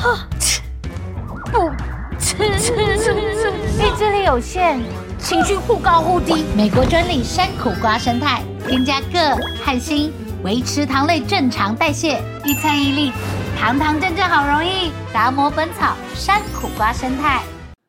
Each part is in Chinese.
不吃，意志力有限，情绪忽高忽低。美国专利山苦瓜生态，添加铬和锌，维持糖类正常代谢，一餐一粒，堂堂正正好容易。达摩本草山苦瓜生态。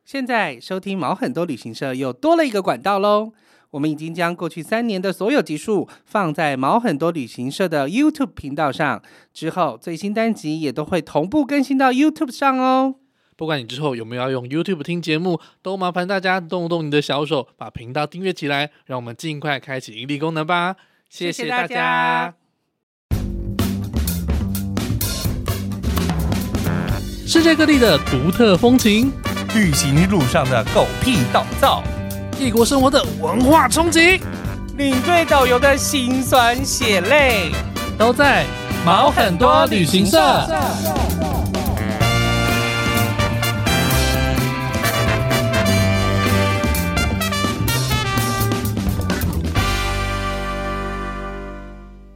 现在收听毛很多旅行社又多了一个管道喽。我们已经将过去三年的所有集数放在毛很多旅行社的 YouTube 频道上，之后最新单集也都会同步更新到 YouTube 上哦。不管你之后有没有要用 YouTube 听节目，都麻烦大家动动你的小手，把频道订阅起来，让我们尽快开启盈利功能吧。谢谢大家。世界各地的独特风情，旅行路上的狗屁倒灶。异国生活的文化冲击，领队导游的辛酸血泪，都在毛很多旅行社。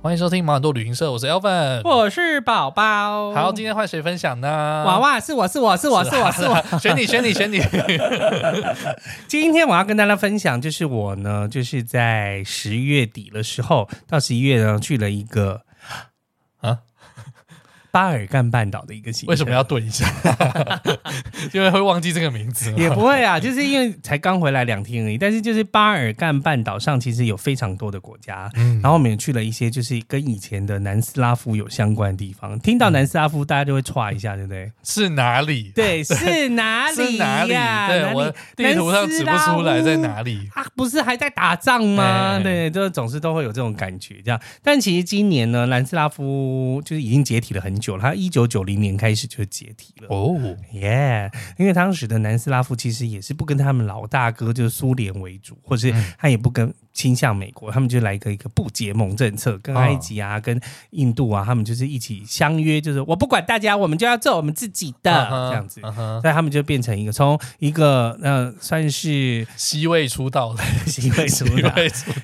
欢迎收听毛很多旅行社，我是 Elvin，我是宝宝。好，今天换谁分享呢？娃娃是我是我是我是我是我，选你选你选你。今天我要跟大家分享，就是我呢，就是在十月底的时候到十一月呢去了一个啊。巴尔干半岛的一个行程，为什么要顿一下？因为会忘记这个名字。也不会啊，就是因为才刚回来两天而已。但是就是巴尔干半岛上其实有非常多的国家，嗯、然后我们也去了一些就是跟以前的南斯拉夫有相关的地方。听到南斯拉夫，大家就会歘一下，对不对？是哪里？对，是哪里？是哪里呀？对，我地图上指不出来在哪里啊？不是还在打仗吗？对，就总是都会有这种感觉这样。但其实今年呢，南斯拉夫就是已经解体了很久。久了，他一九九零年开始就解体了。哦，耶！因为当时的南斯拉夫其实也是不跟他们老大哥就是苏联为主，或者是他也不跟倾向美国，他们就来一个一个不结盟政策，跟埃及啊、跟印度啊，他们就是一起相约，就是我不管大家，我们就要做我们自己的这样子，所以他们就变成一个从一个呃算是西魏出道的西魏出道，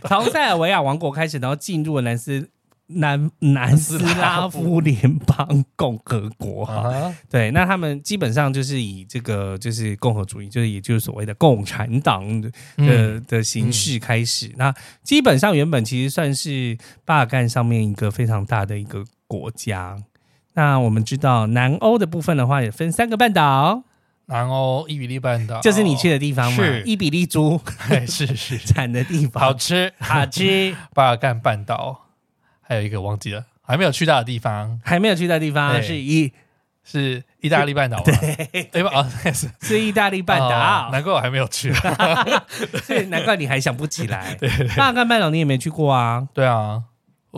从塞尔维亚王国开始，然后进入了南斯。南南斯拉夫联邦共和国哈，对，那他们基本上就是以这个就是共和主义，就是也就是所谓的共产党的、嗯、的形式开始。嗯、那基本上原本其实算是巴尔干上面一个非常大的一个国家。那我们知道南欧的部分的话，也分三个半岛。南欧伊比利半岛就是你去的地方吗？是伊比利猪，是是 产的地方，好吃好吃。巴尔干半岛。还有一个忘记了，还没有去到的地方，还没有去到的地方是意是意大利半岛，对对吧？哦，是是意大利半岛，难怪我还没有去，所以难怪你还想不起来。巴尔干半岛你也没去过啊？对啊，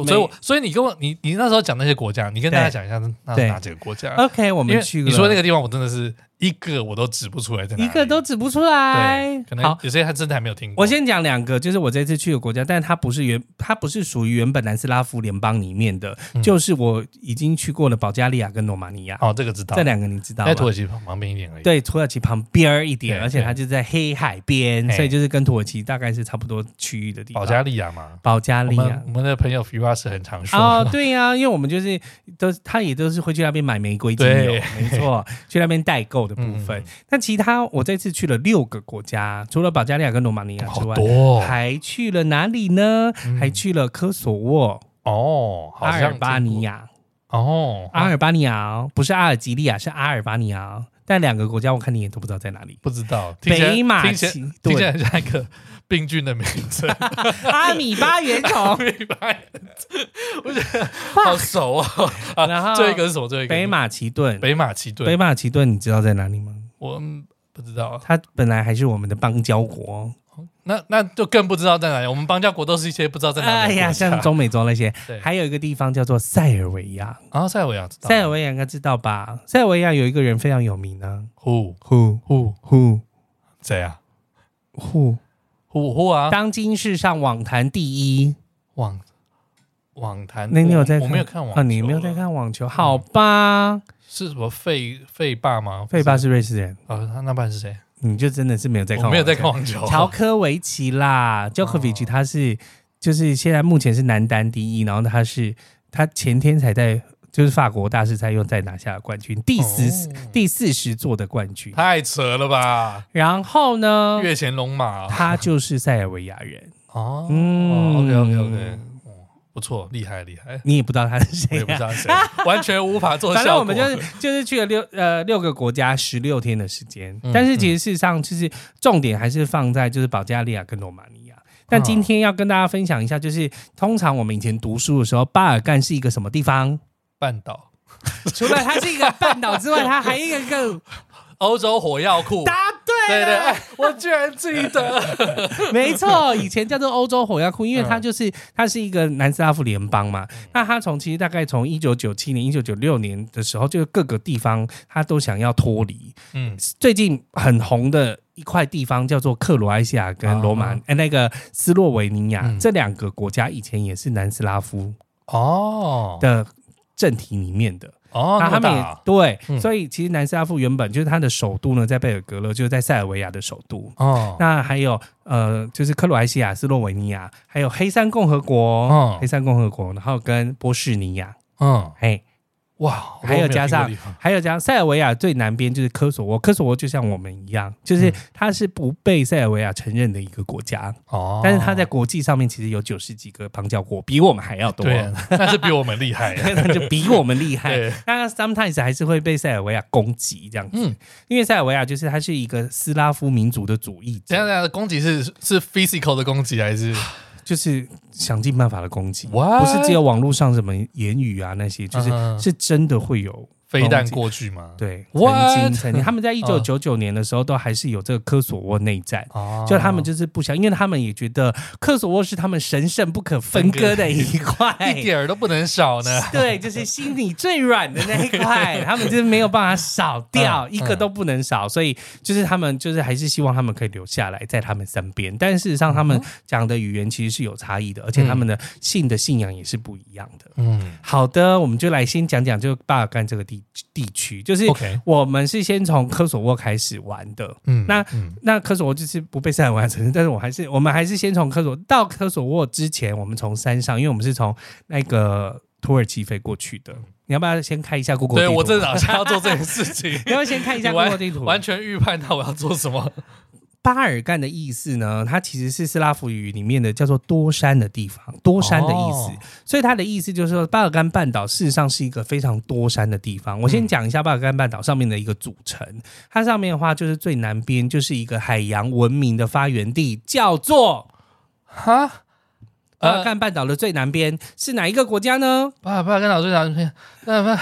所以所以你跟我你你那时候讲那些国家，你跟大家讲一下那是哪几个国家？OK，我们去。你说那个地方，我真的是。一个我都指不出来在哪里，一个都指不出来。可能有些他真的还没有听过。我先讲两个，就是我这次去的国家，但是它不是原，它不是属于原本南斯拉夫联邦里面的，嗯、就是我已经去过了保加利亚跟罗马尼亚。哦，这个知道。这两个你知道？在土耳其旁边一点而已。对，土耳其旁边一点，而且它就在黑海边，所以就是跟土耳其大概是差不多区域的地方。保加利亚嘛，保加利亚。我们的朋友 Firas 很常说。哦，对呀、啊，因为我们就是都他也都是会去那边买玫瑰精油，没错，去那边代购的部分。嗯那其他，我这次去了六个国家，除了保加利亚跟罗马尼亚之外，哦、还去了哪里呢？嗯、还去了科索沃哦，阿尔巴尼亚哦，阿尔巴尼亚不是阿尔及利亚，是阿尔巴尼亚。但两个国家我看你也都不知道在哪里，不知道。北马其顿，听起来像一个病菌的名字，阿米巴原虫，阿米巴原虫，我觉得好熟啊。然后这一个是什么？这一个北马其顿，北马其顿，北马其顿，你知道在哪里吗？我不知道，它本来还是我们的邦交国，那那就更不知道在哪里。我们邦交国都是一些不知道在哪里。哎呀，像中美洲那些，还有一个地方叫做塞尔维亚。啊，塞尔维亚，塞尔维亚应该知道吧？塞尔维亚有一个人非常有名呢，Who Who Who Who 谁啊？Who Who Who 啊？当今世上网坛第一网网坛，那你有在？我没有看网，你没有在看网球？好吧。是什么费费霸吗？费霸是瑞士人啊，他那爸是谁？你就真的是没有在看，我没有在看网球。乔科维奇啦，Djokovic，他是就是现在目前是男单第一，然后他是他前天才在就是法国大师赛又再拿下了冠军，第十、哦、第四十座的冠军，太扯了吧？然后呢，越前龙马，他就是塞尔维亚人哦。嗯，OK OK OK，不错，厉害厉害。你也不知道他是谁、啊，我也不知道谁，完全无法做。反正我们就是就是去了六呃六个国家十六天的时间，嗯、但是其实事实上就是重点还是放在就是保加利亚跟罗马尼亚。但今天要跟大家分享一下，就是通常我们以前读书的时候，巴尔干是一个什么地方？半岛，除了它是一个半岛之外，它还有一个 欧洲火药库。答对了，对对，我居然记得，没错，以前叫做欧洲火药库，因为它就是它是一个南斯拉夫联邦嘛。那它从其实大概从一九九七年、一九九六年的时候，就各个地方它都想要脱离。嗯，最近很红的一块地方叫做克罗埃西亚跟罗马，哎，那个斯洛维尼亚这两个国家以前也是南斯拉夫哦的。政体里面的。哦，那他们也、啊、对，嗯、所以其实南斯拉夫原本就是它的首都呢，在贝尔格勒，就是在塞尔维亚的首都。哦。那还有呃，就是克罗埃西亚、斯洛维尼亚，还有黑山共和国，哦、黑山共和国，然后跟波士尼亚，嗯，嘿。哇，还有加上，还有加上塞尔维亚最南边就是科索沃，科索沃就像我们一样，就是它是不被塞尔维亚承认的一个国家。哦，但是它在国际上面其实有九十几个邦交国，比我们还要多，对，但是比我们厉害，那就比我们厉害。那 sometimes 还是会被塞尔维亚攻击这样子，嗯，因为塞尔维亚就是它是一个斯拉夫民族的主义者，这样的攻击是是 physical 的攻击还是？就是想尽办法的攻击?不是只有网络上什么言语啊那些，就是是真的会有。飞弹过去吗？对，曾经曾经，他们在 一九九九年的时候都还是有这个科索沃内战，哦就他们就是不想，因为他们也觉得科索沃是他们神圣不可分割的一块，一点儿都不能少呢。对，就是心里最软的那一块，他们就是没有办法少掉一个都不能少，所以就是他们就是还是希望他们可以留下来在他们身边。但事实上，他们讲的语言其实是有差异的，而且他们的信的信仰也是不一样的。嗯，好的，我们就来先讲讲就巴尔干这个地。地区就是我们是先从科索沃开始玩的，嗯，那那科索沃就是不被塞尔维亚承认，但是我还是我们还是先从科索到科索沃之前，我们从山上，因为我们是从那个土耳其飞过去的。你要不要先开一下 Google 地图？对，我正好想要做这件事情，你要不要先看一下 Google 地图？完全预判到我要做什么。巴尔干的意思呢？它其实是斯拉夫语里面的叫做多山的地方，多山的意思。哦、所以它的意思就是说，巴尔干半岛事实上是一个非常多山的地方。我先讲一下巴尔干半岛上面的一个组成。它上面的话就是最南边就是一个海洋文明的发源地，叫做哈。巴尔干半岛的最南边是哪一个国家呢？巴尔巴尔干岛最南边，巴尔。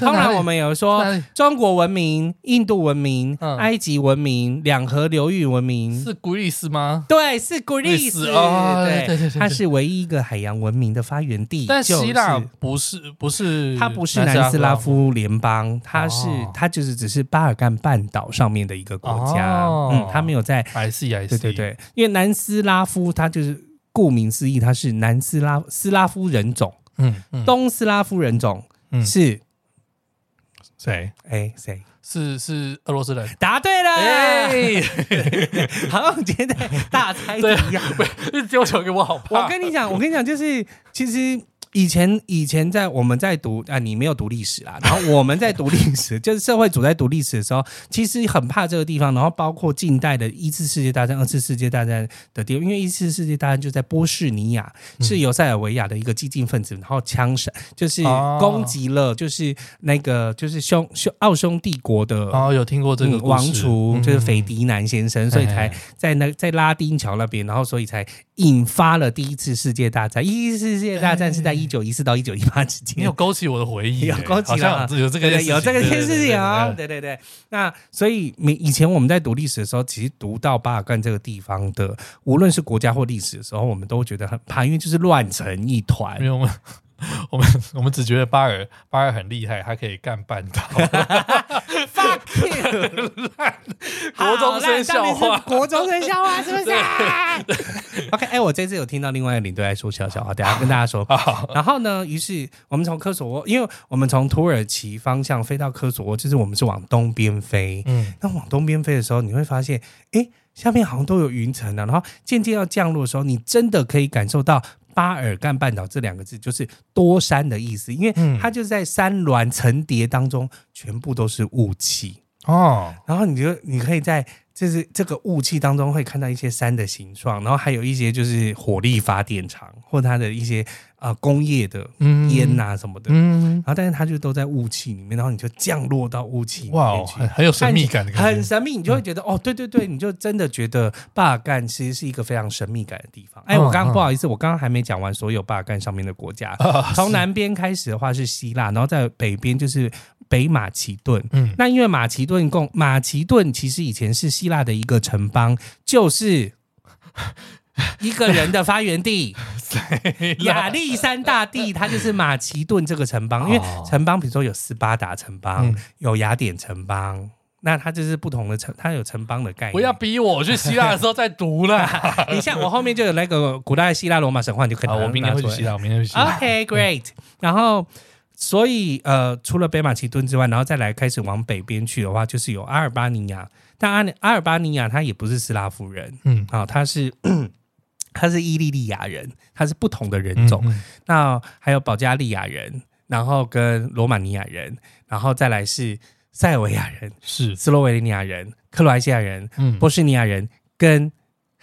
当然，我们有说中国文明、印度文明、埃及文明、两河流域文明，是古利斯吗？对，是古利斯。对对对，它是唯一一个海洋文明的发源地。但希腊不是，不是，它不是南斯拉夫联邦，它是它就是只是巴尔干半岛上面的一个国家。嗯，它没有在。I I see。对对对，因为南斯拉夫它就是顾名思义，它是南斯拉斯拉夫人种。嗯，东斯拉夫人种是。谁？哎，谁？是是俄罗斯人？答对了！哎，好像今天在大猜题一样，不丢球给我，好怕。我跟你讲，我跟你讲，就是其实。以前以前在我们在读啊，你没有读历史啦。然后我们在读历史，就是社会组在读历史的时候，其实很怕这个地方。然后包括近代的一次世界大战、二次世界大战的地方，因为一次世界大战就在波士尼亚，是由塞尔维亚的一个激进分子，然后枪杀就是攻击了，就是那个就是匈匈奥匈帝国的哦，有听过这个王储，就是斐迪南先生，所以才在那在拉丁桥那边，然后所以才引发了第一次世界大战。一次世界大战是在一九一四到一九一八之间，你有勾起我的回忆，有勾起了，有这个有这个件事情啊，对对对。那所以，以前我们在读历史的时候，其实读到巴尔干这个地方的，无论是国家或历史的时候，我们都觉得很怕，因为就是乱成一团。没有吗？我们我们只觉得巴尔巴尔很厉害，他可以干半岛。Fuck you！国中生笑话，国中生笑话是不是？OK，哎，我这次有听到另外一个领队在说笑笑话，等下跟大家说。然后呢，于是我们从科索沃，因为我们从土耳其方向飞到科索沃，就是我们是往东边飞。嗯，那往东边飞的时候，你会发现，哎，下面好像都有云层的。然后渐渐要降落的时候，你真的可以感受到。巴尔干半岛这两个字就是多山的意思，因为它就在山峦层叠当中，全部都是雾气哦。然后你就你可以在就是这个雾气当中会看到一些山的形状，然后还有一些就是火力发电厂或它的一些。啊，工业的烟呐什么的，嗯，然后但是它就都在雾气里面，然后你就降落到雾气里面去，哇，很很有神秘感的感觉，很神秘，你就会觉得、嗯、哦，对对对，你就真的觉得巴尔干其实是一个非常神秘感的地方。哎，我刚刚不好意思，我刚刚还没讲完所有巴尔干上面的国家，从南边开始的话是希腊，然后在北边就是北马其顿，嗯，那因为马其顿共马其顿其实以前是希腊的一个城邦，就是。一个人的发源地，亚历山大帝，他就是马其顿这个城邦。因为城邦，比如说有斯巴达城邦，有雅典城邦，那它就是不同的城，它有城邦的概念。不要逼我，我去希腊的时候再读了。你像我后面就有那个古代希腊罗马神话，你就可以。我明天会去希腊，我明天会去希腊。OK，Great。然后，所以呃，除了北马其顿之外，然后再来开始往北边去的话，就是有阿尔巴尼亚。但阿阿尔巴尼亚它也不是斯拉夫人，嗯，啊，它是。他是伊利利亚人，他是不同的人种。那还有保加利亚人，然后跟罗马尼亚人，然后再来是塞尔维亚人，是。斯洛维尼亚人、克罗埃西亚人、嗯、波士尼亚人跟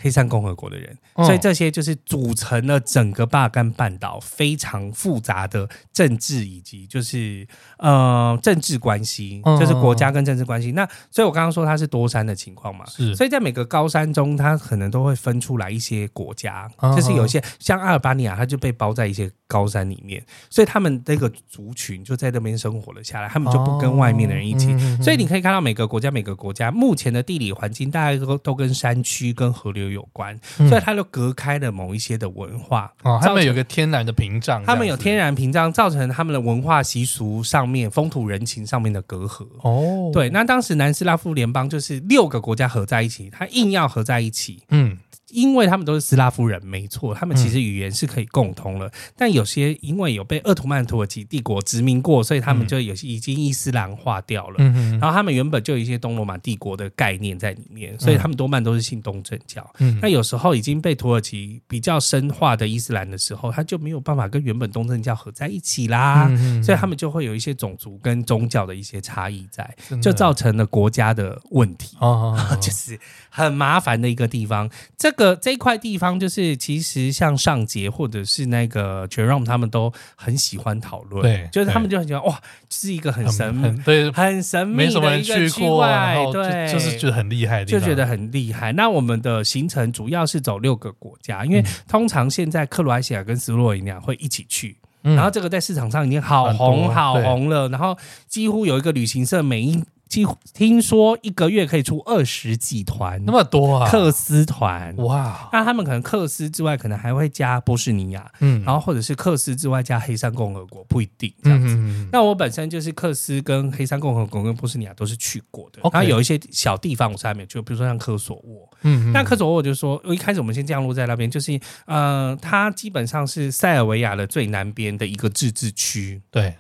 黑山共和国的人。所以这些就是组成了整个巴尔干半岛非常复杂的政治以及就是呃政治关系，就是国家跟政治关系。那所以我刚刚说它是多山的情况嘛，是。所以在每个高山中，它可能都会分出来一些国家，就是有一些像阿尔巴尼亚，它就被包在一些高山里面，所以他们那个族群就在那边生活了下来，他们就不跟外面的人一起。所以你可以看到每个国家每个国家目前的地理环境，大概都都跟山区跟河流有关，所以它就。隔开了某一些的文化哦，他们有个天然的屏障，他们有天然屏障，造成他们的文化习俗上面、风土人情上面的隔阂。哦，对，那当时南斯拉夫联邦就是六个国家合在一起，他硬要合在一起，嗯。因为他们都是斯拉夫人，没错，他们其实语言是可以共通了。嗯、但有些因为有被鄂图曼土耳其帝国殖民过，所以他们就有些已经伊斯兰化掉了。然后他们原本就有一些东罗马帝国的概念在里面，所以他们多半都是信东正教。嗯、那有时候已经被土耳其比较深化的伊斯兰的时候，他就没有办法跟原本东正教合在一起啦。嗯、所以他们就会有一些种族跟宗教的一些差异在，就造成了国家的问题。哦，就是很麻烦的一个地方。这个。这这一块地方，就是其实像上节或者是那个 Jerome 他们都很喜欢讨论，对，就是他们就很喜欢哇，是一个很神秘、对，很神秘没什么人去过，对，就是觉得很厉害，就觉得很厉害。那我们的行程主要是走六个国家，因为通常现在克罗埃西亚跟斯洛维尼亚会一起去，然后这个在市场上已经好红好红了，然后几乎有一个旅行社每一。几乎听说一个月可以出二十几团，那么多啊！克斯团。哇，那他们可能克斯之外，可能还会加波士尼亚，嗯，然后或者是克斯之外加黑山共和国，不一定这样子。嗯、那我本身就是克斯跟黑山共和国跟波士尼亚都是去过的，然后有一些小地方我是还没有去，比如说像科索沃，嗯，那科索沃我就说，一开始我们先降落在那边，就是呃，它基本上是塞尔维亚的最南边的一个自治区，对。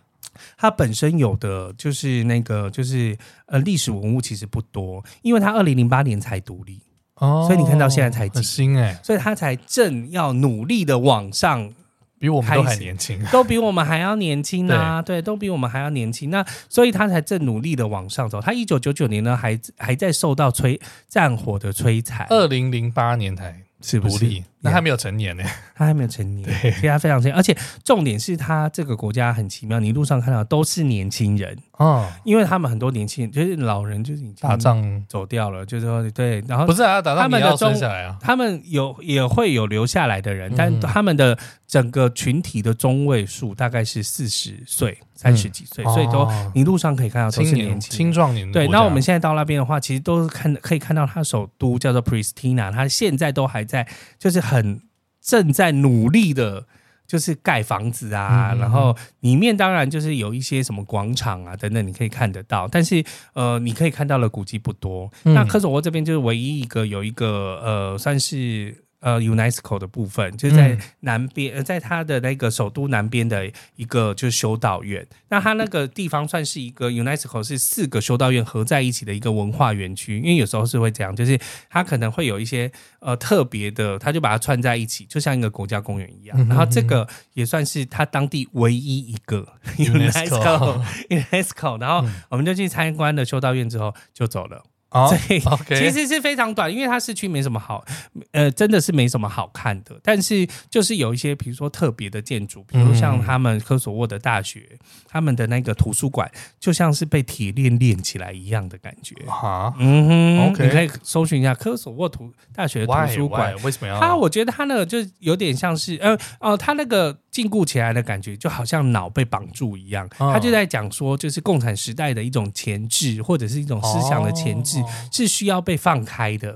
它本身有的就是那个，就是呃，历史文物其实不多，因为它二零零八年才独立，哦，所以你看到现在才几新哎，所以它才正要努力的往上，比我们都还年轻，都比我们还要年轻啊，对，都比我们还要年轻，那所以它才正努力的往上走。它一九九九年呢，还还在受到摧战火的摧残，二零零八年才。是？独立，那还没有成年呢，他还没有成年，对，所以他非常成年，而且重点是他这个国家很奇妙，你路上看到都是年轻人。哦，因为他们很多年轻人就是老人就是已经打仗。走掉了，就是说对，然后不是啊，打仗他们的生下来啊，他们有也会有留下来的人，但他们的整个群体的中位数大概是四十岁。三十几岁，所以都你路上可以看到都是年轻青壮年。对，那我们现在到那边的话，其实都是看可以看到，他首都叫做 Pristina，他现在都还在，就是很正在努力的，就是盖房子啊。然后里面当然就是有一些什么广场啊等等，你可以看得到。但是呃，你可以看到的古迹不多。那科索沃这边就是唯一一个有一个呃，算是。呃 UNESCO 的部分，就是在南边，呃，在它的那个首都南边的一个就是修道院。那它那个地方算是一个 UNESCO 是四个修道院合在一起的一个文化园区，因为有时候是会这样，就是它可能会有一些呃特别的，它就把它串在一起，就像一个国家公园一样。然后这个也算是它当地唯一一个 UNESCO UNESCO，然后我们就去参观了修道院之后就走了。哦，对 其实是非常短，因为它市区没什么好，呃，真的是没什么好看的。但是就是有一些，比如说特别的建筑，比如像他们科索沃的大学，嗯、他们的那个图书馆，就像是被铁链链起来一样的感觉。哈，嗯哼你可以搜寻一下科索沃图大学的图书馆。为什么要？它我觉得它那个就有点像是，呃，哦、呃，它那个。禁锢起来的感觉，就好像脑被绑住一样。他就在讲说，就是共产时代的一种前置，或者是一种思想的前置，是需要被放开的。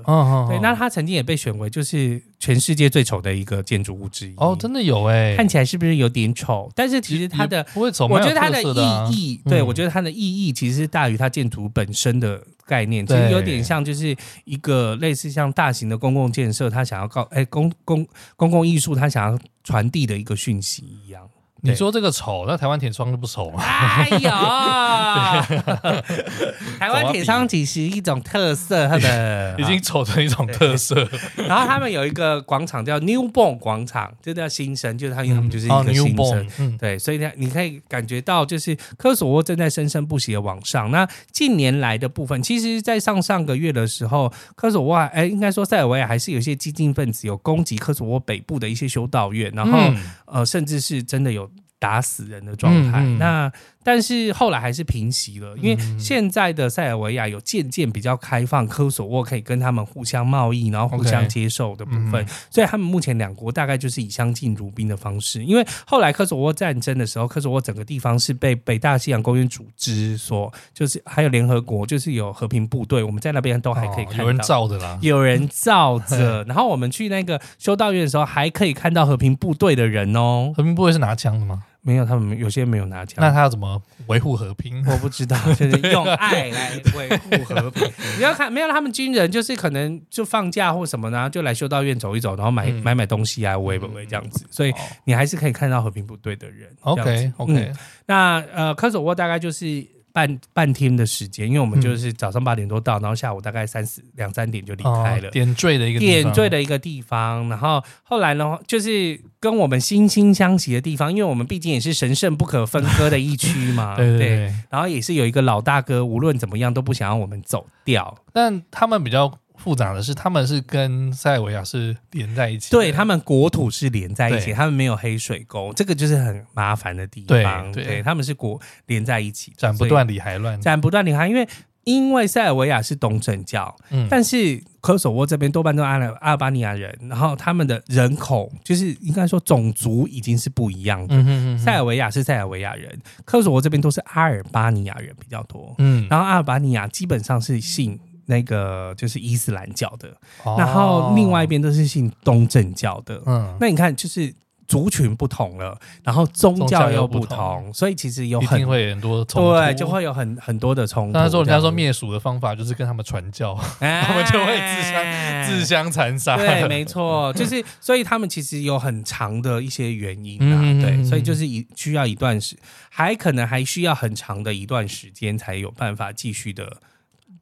对，那他曾经也被选为就是全世界最丑的一个建筑物之一。哦，真的有哎，看起来是不是有点丑？但是其实它的不会丑，我觉得它的意义，对我觉得它的意义其实是大于它建筑本身的概念。其实有点像就是一个类似像大型的公共建设，他想要告哎公公公共艺术，他想要。传递的一个讯息一样。你说这个丑，那台湾铁窗就不丑吗？哎呦，台湾铁窗其实一种特色的，已经丑成一种特色。然后他们有一个广场叫 Newborn 广场，就叫新生，就是他因为他们就是一个新生，嗯、对，所以呢，你可以感觉到就是科索沃正在生生不息的往上。那近年来的部分，其实，在上上个月的时候，科索沃哎，应该说塞尔维亚还是有一些激进分子有攻击科索沃北部的一些修道院，然后、嗯、呃，甚至是真的有。打死人的状态，嗯嗯、那但是后来还是平息了，因为现在的塞尔维亚有渐渐比较开放，科索沃可以跟他们互相贸易，然后互相接受的部分，嗯、所以他们目前两国大概就是以相敬如宾的方式。因为后来科索沃战争的时候，科索沃整个地方是被北大西洋公约组织所，就是还有联合国，就是有和平部队，我们在那边都还可以看到、哦、有人罩的啦，有人罩着。然后我们去那个修道院的时候，还可以看到和平部队的人哦。和平部队是拿枪的吗？没有，他们有些没有拿枪。那他要怎么维护和平？我不知道，就是用爱来维护和平。你要看，没有他们军人，就是可能就放假或什么呢，就来修道院走一走，然后买、嗯、买买东西啊，喂喂喂这样子。所以你还是可以看到和平部队的人。OK OK，、嗯、那呃，科索沃大概就是。半半天的时间，因为我们就是早上八点多到，然后下午大概三四两三点就离开了。点缀的一个点缀的一个地方，然后后来呢，就是跟我们惺惺相惜的地方，因为我们毕竟也是神圣不可分割的一区嘛。对，对，对，对，然后也是有一个老大哥，无论怎么样都不想让我们走掉。但他们比较。复杂的是，他们是跟塞尔维亚是连在一起，对，他们国土是连在一起，他们没有黑水沟，这个就是很麻烦的地方。对，他们是国连在一起，斩不断理还乱，斩不断理还，因为因为塞尔维亚是东正教，嗯，但是科索沃这边多半都是阿尔阿尔巴尼亚人，然后他们的人口就是应该说种族已经是不一样的。嗯哼嗯哼，塞尔维亚是塞尔维亚人，科索沃这边都是阿尔巴尼亚人比较多，嗯，然后阿尔巴尼亚基本上是信。那个就是伊斯兰教的，哦、然后另外一边都是信东正教的。嗯，那你看，就是族群不同了，然后宗教又不同，不同所以其实有很一定会有很多冲突，对，就会有很很多的冲突。那时候人家说灭蜀的方法就是跟他们传教，哎、他们就会自相 自相残杀。对，没错，就是所以他们其实有很长的一些原因啊，嗯、对，所以就是一需要一段时，还可能还需要很长的一段时间才有办法继续的。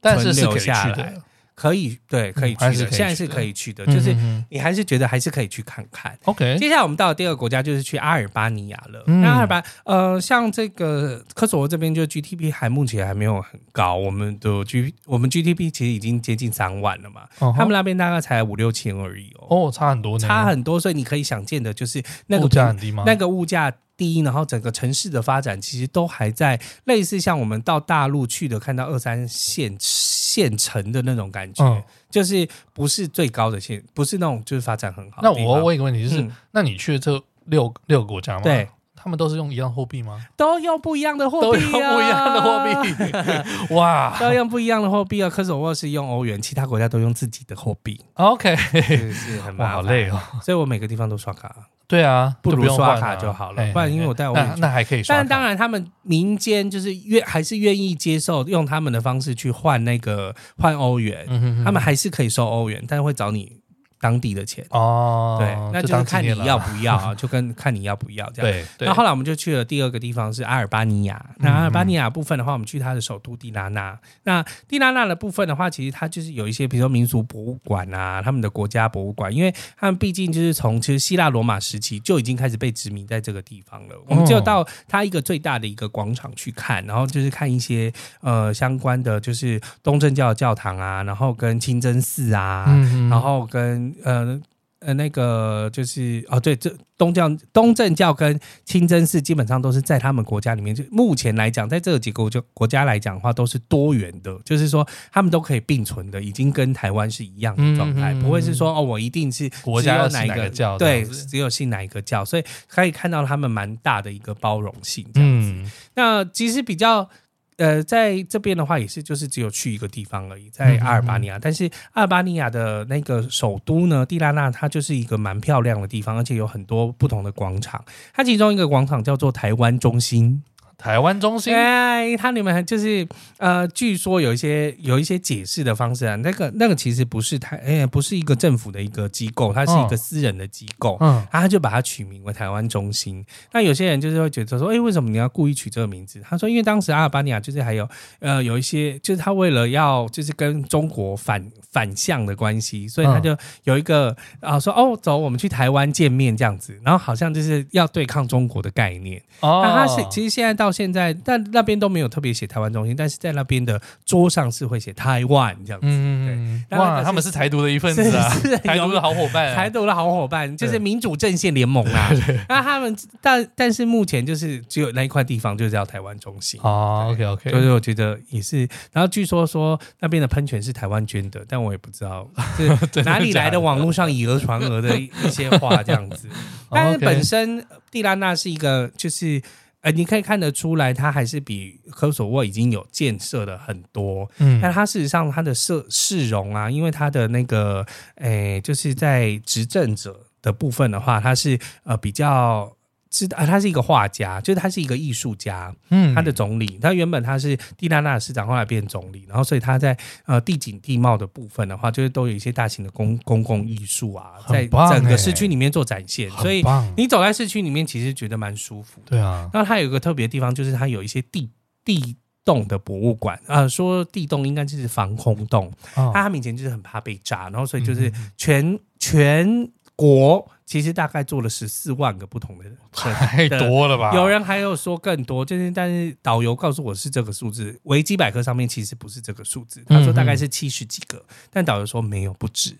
但是是可以去的，可以对，可以去的，现在是可以去的，就是你还是觉得还是可以去看看。OK，接下来我们到了第二个国家，就是去阿尔巴尼亚了。那阿尔巴，呃，像这个科索沃这边，就 GDP 还目前还没有很高，我们的 G 我们 GDP 其实已经接近三万了嘛，他们那边大概才五六千而已哦，哦，差很多，差很多，所以你可以想见的就是那个物价很低吗？那个物价。第一，然后整个城市的发展其实都还在类似像我们到大陆去的，看到二三线县城的那种感觉，嗯、就是不是最高的县，不是那种就是发展很好。那我问一个问题，就是、嗯、那你去的这六六个国家吗？对，他们都是用一样货币吗？都用不一样的货币、啊，都用不一样的货币。哇，都用不一样的货币啊！科索沃是用欧元，其他国家都用自己的货币。OK，是，是很麻烦，好累哦。所以我每个地方都刷卡。对啊，不如刷卡就好了，不然因为我带我那那还可以刷。但当然，他们民间就是愿还是愿意接受用他们的方式去换那个换欧元，他们还是可以收欧元，但是会找你当地的钱哦。对，那就是看你要不要啊，就跟看你要不要这样。对，那后来我们就去了第二个地方是阿尔巴尼亚。那阿尔巴尼亚部分的话，我们去它的首都蒂拉纳。那蒂拉纳的部分的话，其实它就是有一些，比如说民俗博物馆啊，他们的国家博物馆，因为他们毕竟就是从其实希腊罗马时期就已经开始被殖民在这个地方了。我们就到它一个最大的一个广场去看，然后就是看一些呃相关的，就是东正教的教堂啊，然后跟清真寺啊，然后跟呃。呃，那个就是哦，对，这东教、东正教跟清真寺基本上都是在他们国家里面，就目前来讲，在这个几个就国家来讲的话，都是多元的，就是说他们都可以并存的，已经跟台湾是一样的状态，嗯、不会是说哦，我一定是国家有哪一个教，对，只有信哪一个教，所以可以看到他们蛮大的一个包容性这样子。嗯、那其实比较。呃，在这边的话也是，就是只有去一个地方而已，在阿尔巴尼亚。但是阿尔巴尼亚的那个首都呢，蒂拉纳，它就是一个蛮漂亮的地方，而且有很多不同的广场。它其中一个广场叫做台湾中心。台湾中心，哎，它里面就是呃，据说有一些有一些解释的方式啊，那个那个其实不是台，哎，不是一个政府的一个机构，它是一个私人的机构，嗯，他就把它取名为台湾中心。那有些人就是会觉得说，哎，为什么你要故意取这个名字？他说，因为当时阿尔巴尼亚就是还有呃有一些，就是他为了要就是跟中国反反向的关系，所以他就有一个啊说哦，走，我们去台湾见面这样子，然后好像就是要对抗中国的概念。哦，那他是其实现在到。到现在，但那边都没有特别写台湾中心，但是在那边的桌上是会写台湾这样子。嗯，对，哇，他们是台独的一份子啊，台独的好伙伴，啊，台独的好伙伴就是民主阵线联盟啊。那他们，但但是目前就是只有那一块地方就叫台湾中心。哦，OK OK，所以我觉得也是。然后据说说那边的喷泉是台湾捐的，但我也不知道是哪里来的网络上以讹传讹的一些话这样子。但是本身蒂拉纳是一个就是。呃，你可以看得出来，它还是比科索沃已经有建设的很多。嗯，但它事实上它的社市容啊，因为它的那个，诶、欸，就是在执政者的部分的话，它是呃比较。是啊，他是一个画家，就是他是一个艺术家。嗯，他的总理，他原本他是蒂拉纳市长，后来变总理，然后所以他在呃地景地貌的部分的话，就是都有一些大型的公公共艺术啊，在整个市区里面做展现。所以你走在市区里面，其实觉得蛮舒服。对啊，那它有一个特别的地方，就是它有一些地地洞的博物馆啊、呃，说地洞应该就是防空洞。哦、他们以前就是很怕被炸，然后所以就是全、嗯、全国。其实大概做了十四万个不同的，太多了吧？有人还有说更多，就是但是导游告诉我是这个数字，维基百科上面其实不是这个数字，他说大概是七十几个，嗯、但导游说没有不止。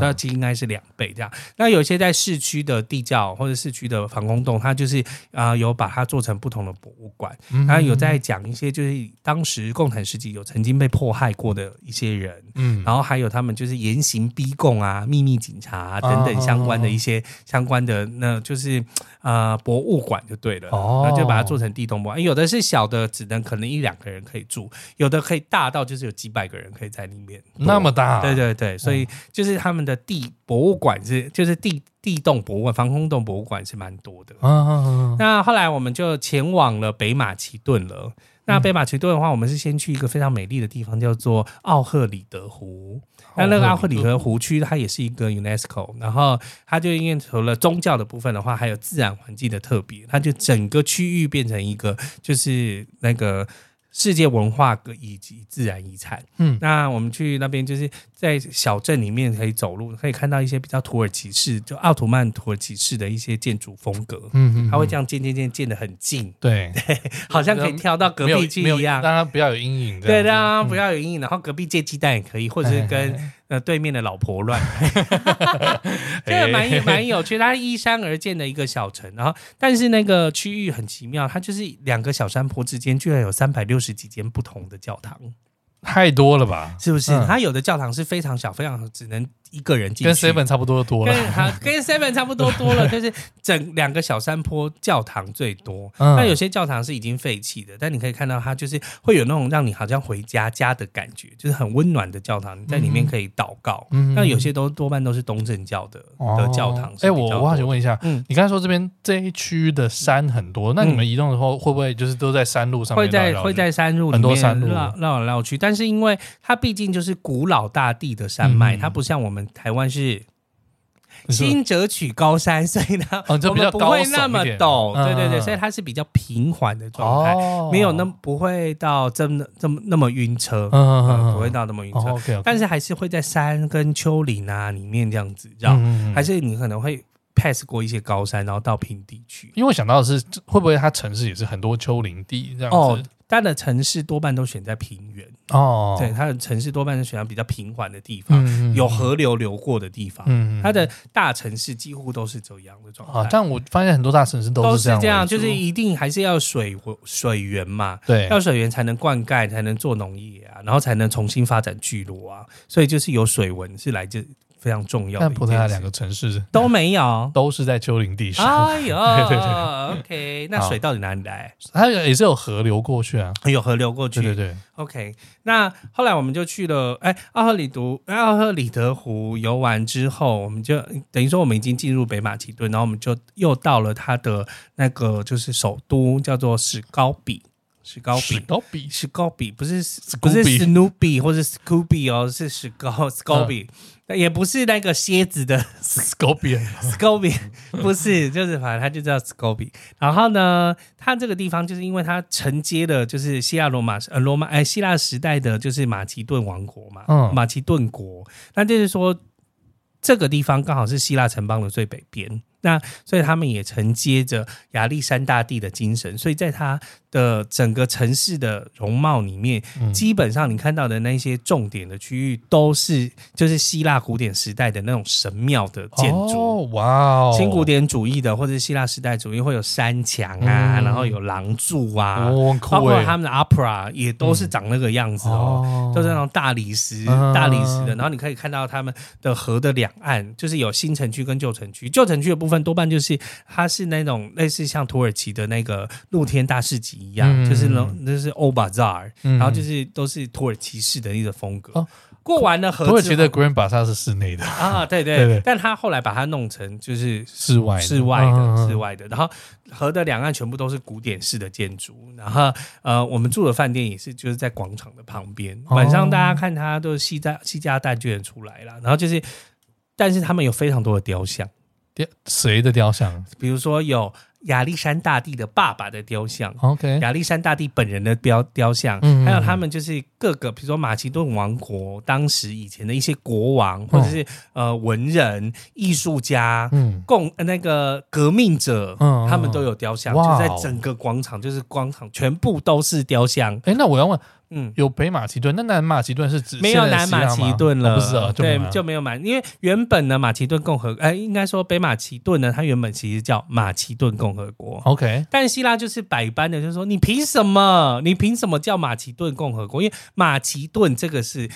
那其实应该是两倍这样。那有些在市区的地窖或者市区的防空洞，它就是啊、呃、有把它做成不同的博物馆，然后有在讲一些就是当时共产时期有曾经被迫害过的一些人，嗯，然后还有他们就是严刑逼供啊、秘密警察、啊、等等相关的一些相关的，那就是啊、呃、博物馆就对了，哦，然后就把它做成地洞博物馆。有的是小的，只能可能一两个人可以住；有的可以大到就是有几百个人可以在里面，那么大，对对对，所以就是他。他们的地博物馆是，就是地地洞博物馆、防空洞博物馆是蛮多的。啊啊啊。那后来我们就前往了北马其顿了。那北马其顿的话，我们是先去一个非常美丽的地方，叫做奥赫里德湖。那那个奥赫里德湖区，它也是一个 UNESCO。然后它就因为除了宗教的部分的话，还有自然环境的特别，它就整个区域变成一个就是那个。世界文化以及自然遗产，嗯，那我们去那边就是在小镇里面可以走路，可以看到一些比较土耳其式，就奥图曼土耳其式的一些建筑风格，嗯嗯，它会这样建建建建的很近，对。对，好像可以跳到隔壁去一样，当然不要有阴影，对，当然不要有阴影，然后隔壁借鸡蛋也可以，或者是跟。呃，对面的老婆乱，这个蛮蛮有趣。它依山而建的一个小城，然后但是那个区域很奇妙，它就是两个小山坡之间居然有三百六十几间不同的教堂，太多了吧？是不是？嗯、它有的教堂是非常小，非常只能。一个人进去，跟 seven 差不多多了，跟 seven 差不多多了，就是整两个小山坡教堂最多。那、嗯、有些教堂是已经废弃的，但你可以看到它就是会有那种让你好像回家家的感觉，就是很温暖的教堂，你在里面可以祷告。那、嗯、有些都多半都是东正教的、哦、的教堂。哎、欸，我我好想问一下，嗯，你刚才说这边这一区的山很多，那你们移动的时候会不会就是都在山路上面绕绕？会在会在山路里面很多山路绕绕来绕去，但是因为它毕竟就是古老大地的山脉，嗯、它不像我们台湾是。新折取高山，所以呢，哦、就不会那么陡。对对对，嗯、所以它是比较平缓的状态，哦、没有那么不会到真的这么那么晕车，嗯，嗯，嗯，不会到那么晕车。哦、okay, okay 但是还是会在山跟丘陵啊里面这样子绕，嗯嗯还是你可能会 pass 过一些高山，然后到平地去。因为我想到的是，会不会它城市也是很多丘陵地这样子？哦它的城市多半都选在平原哦，对，它的城市多半是选在比较平缓的地方，嗯、有河流流过的地方。嗯，它的大城市几乎都是这样的状态。啊，但我发现很多大城市都是这样，都是这样，就是一定还是要水水源嘛，对，要水源才能灌溉，才能做农业啊，然后才能重新发展聚落啊，所以就是有水文是来自。非常重要的。但葡萄牙两个城市都没有，都是在丘陵地上。哎呦，对对对，OK，那水到底哪里来？它也是有河流过去啊，有河流过去。对对对，OK。那后来我们就去了，哎，奥赫里都，奥赫里德湖游完之后，我们就等于说我们已经进入北马其顿，然后我们就又到了它的那个就是首都，叫做史高比。史高比，史高比，史高比，不是不是 Snoopy 或者 Scooby 哦，是史高史高比。也不是那个蝎子的 Scorpion，Scorpion 不是，就是反正它就叫 Scorpion。然后呢，它这个地方就是因为它承接了就是希腊罗马呃罗马哎希腊时代的就是马其顿王国嘛，嗯，马其顿国。那就是说这个地方刚好是希腊城邦的最北边。那所以他们也承接着亚历山大帝的精神，所以在他的整个城市的容貌里面，嗯、基本上你看到的那些重点的区域都是就是希腊古典时代的那种神庙的建筑。哦，哇哦！新古典主义的或者希腊时代主义会有山墙啊，嗯、然后有廊柱啊，哦、包括他们的 opera 也都是长那个样子哦，嗯、都是那种大理石、嗯、大理石的。然后你可以看到他们的河的两岸，就是有新城区跟旧城区，旧城区的部分。分多半就是它是那种类似像土耳其的那个露天大市集一样，嗯、就是那那是欧巴扎尔，嗯、然后就是都是土耳其式的一个风格。哦、过完了河，土耳其的 Grand Bazaar 是室内的。啊，对对对，但他后来把它弄成就是室外室外的室外的，然后河的两岸全部都是古典式的建筑，然后呃，我们住的饭店也是就是在广场的旁边，晚上大家看它都是西家西家带眷出来了，然后就是，但是他们有非常多的雕像。谁的雕像？比如说有亚历山大帝的爸爸的雕像，OK，亚历山大帝本人的雕雕像，嗯、还有他们就是各个，比如说马其顿王国当时以前的一些国王，或者是、哦、呃文人、艺术家、嗯，共那个革命者，嗯，他们都有雕像，就在整个广场，就是广场全部都是雕像。哎，那我要问。嗯，有北马其顿，那南马其顿是指没有南马其顿了，不是啊，对，就没有马，因为原本呢，马其顿共和，哎，应该说北马其顿呢，它原本其实叫马其顿共和国，OK，但希腊就是百般的，就是说你凭什么？你凭什么叫马其顿共和国？因为马其顿这个是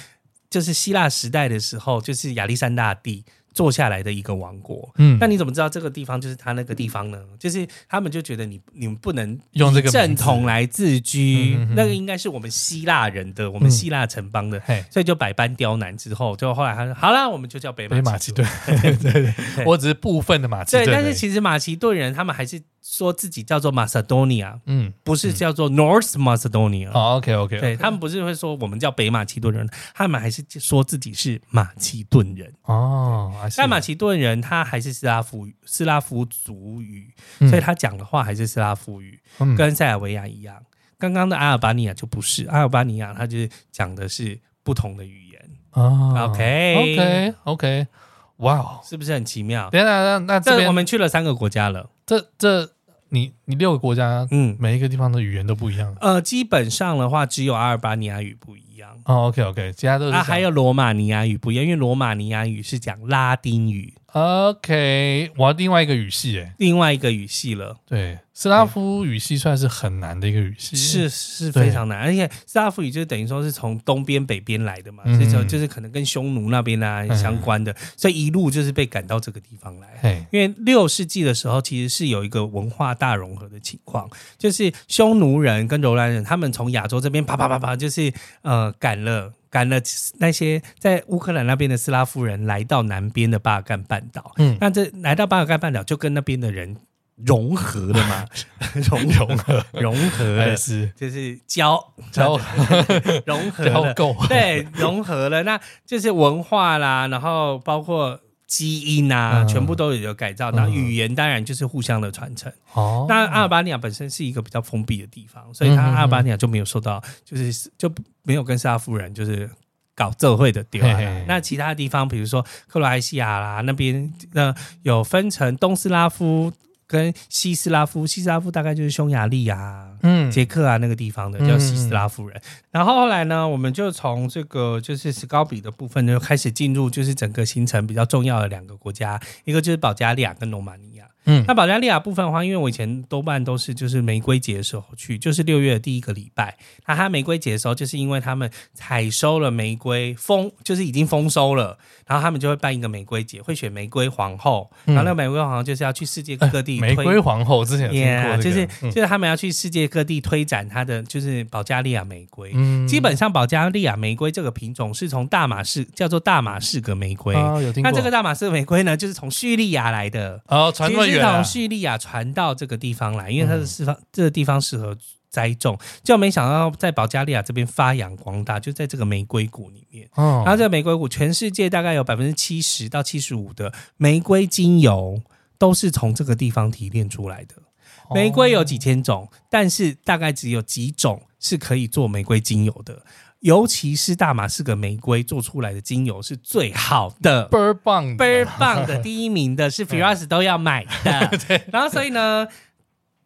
就是希腊时代的时候，就是亚历山大帝。做下来的一个王国，嗯，那你怎么知道这个地方就是他那个地方呢？就是他们就觉得你你们不能用这个正统来自居，那个应该是我们希腊人的，我们希腊城邦的，所以就百般刁难之后，就后来他说好啦，我们就叫北马其顿，对对对，我只是部分的马其顿，对，但是其实马其顿人他们还是。说自己叫做 Macedonia，嗯，不是叫做 North Macedonia。哦，OK，OK，对，他们不是会说我们叫北马其顿人，他们还是说自己是马其顿人。哦，但马其顿人他还是斯拉夫语，斯拉夫族语，所以他讲的话还是斯拉夫语，跟塞尔维亚一样。刚刚的阿尔巴尼亚就不是，阿尔巴尼亚他就是讲的是不同的语言。哦，OK，OK，OK，哇，是不是很奇妙？等等，那那这边我们去了三个国家了，这这。你你六个国家，嗯，每一个地方的语言都不一样。呃，基本上的话，只有阿尔巴尼亚语不一样。哦，OK OK，其他都是。啊，还有罗马尼亚语不一样，因为罗马尼亚语是讲拉丁语。OK，我要另外一个语系，哎，另外一个语系了。对，斯拉夫语系算是很难的一个语系，是是非常难，而且斯拉夫语就等于说是从东边北边来的嘛，所以说就是可能跟匈奴那边啊相关的，所以一路就是被赶到这个地方来。因为六世纪的时候，其实是有一个文化大融合的情况，就是匈奴人跟柔然人，他们从亚洲这边啪啪啪啪，就是呃赶了。赶了那些在乌克兰那边的斯拉夫人来到南边的巴尔干半岛，嗯，那这来到巴尔干半岛就跟那边的人融合了嘛，融融合。融合了是。就是交交。融合了，对，融合了，那就是文化啦，然后包括。基因啊，嗯、全部都有改造。那、嗯、语言当然就是互相的传承。哦，那阿尔巴尼亚本身是一个比较封闭的地方，所以他阿尔巴尼亚就没有受到，就是就没有跟斯拉夫人就是搞这会的地方。那其他地方，比如说克罗埃西亚啦那边，那有分成东斯拉夫。跟西斯拉夫，西斯拉夫大概就是匈牙利啊、嗯，捷克啊那个地方的叫西斯拉夫人。嗯、然后后来呢，我们就从这个就是史高比的部分就开始进入，就是整个行程比较重要的两个国家，一个就是保加利亚跟罗马尼亚。嗯，那保加利亚部分的话，因为我以前多半都是就是玫瑰节的时候去，就是六月的第一个礼拜。那他玫瑰节的时候，就是因为他们采收了玫瑰，丰就是已经丰收了，然后他们就会办一个玫瑰节，会选玫瑰皇后。然后那个玫瑰皇后就是要去世界各地推。玫瑰皇后之前有听过、就是就是他们要去世界各地推展它的就是保加利亚玫瑰。嗯，基本上保加利亚玫瑰这个品种是从大马士叫做大马士革玫瑰。哦，有听过。那这个大马士革玫瑰呢，就是从叙利亚来的。哦，传说。是从叙利亚传到这个地方来，因为它的适方，这个地方适合栽种，就没想到在保加利亚这边发扬光大，就在这个玫瑰谷里面。然后这个玫瑰谷，全世界大概有百分之七十到七十五的玫瑰精油都是从这个地方提炼出来的。玫瑰有几千种，但是大概只有几种是可以做玫瑰精油的。尤其是大马士革玫瑰做出来的精油是最好的，倍儿棒，倍儿棒的，第一名的是 Firas 都要买的。对，然后所以呢，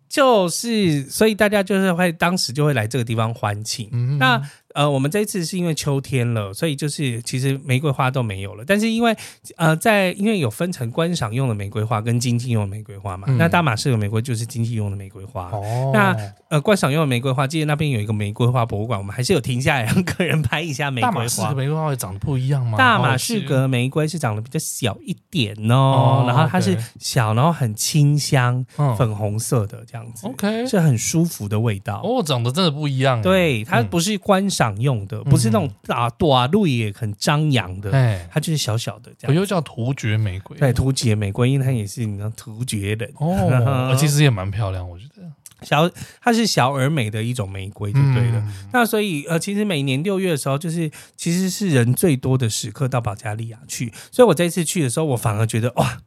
就是所以大家就是会当时就会来这个地方欢庆。嗯、那。呃，我们这一次是因为秋天了，所以就是其实玫瑰花都没有了。但是因为呃，在因为有分成观赏用的玫瑰花跟经济用的玫瑰花嘛，嗯、那大马士革玫瑰就是经济用的玫瑰花。哦，那呃，观赏用的玫瑰花，记得那边有一个玫瑰花博物馆，我们还是有停下来让客人拍一下玫瑰花。大马士革玫瑰花会长得不一样吗？大马士革玫瑰是长得比较小一点哦，哦然后它是小，然后很清香，嗯、粉红色的这样子，OK，是很舒服的味道。哦，长得真的不一样。对，它不是观赏。用的不是那种大朵路也很张扬的，哎，它就是小小的这样。我又叫突厥玫瑰，对，突厥玫瑰，因为它也是你知道突厥人哦，其实也蛮漂亮，我觉得小，它是小而美的一种玫瑰，就对了。嗯、那所以呃，其实每年六月的时候，就是其实是人最多的时刻到保加利亚去，所以我这一次去的时候，我反而觉得哇。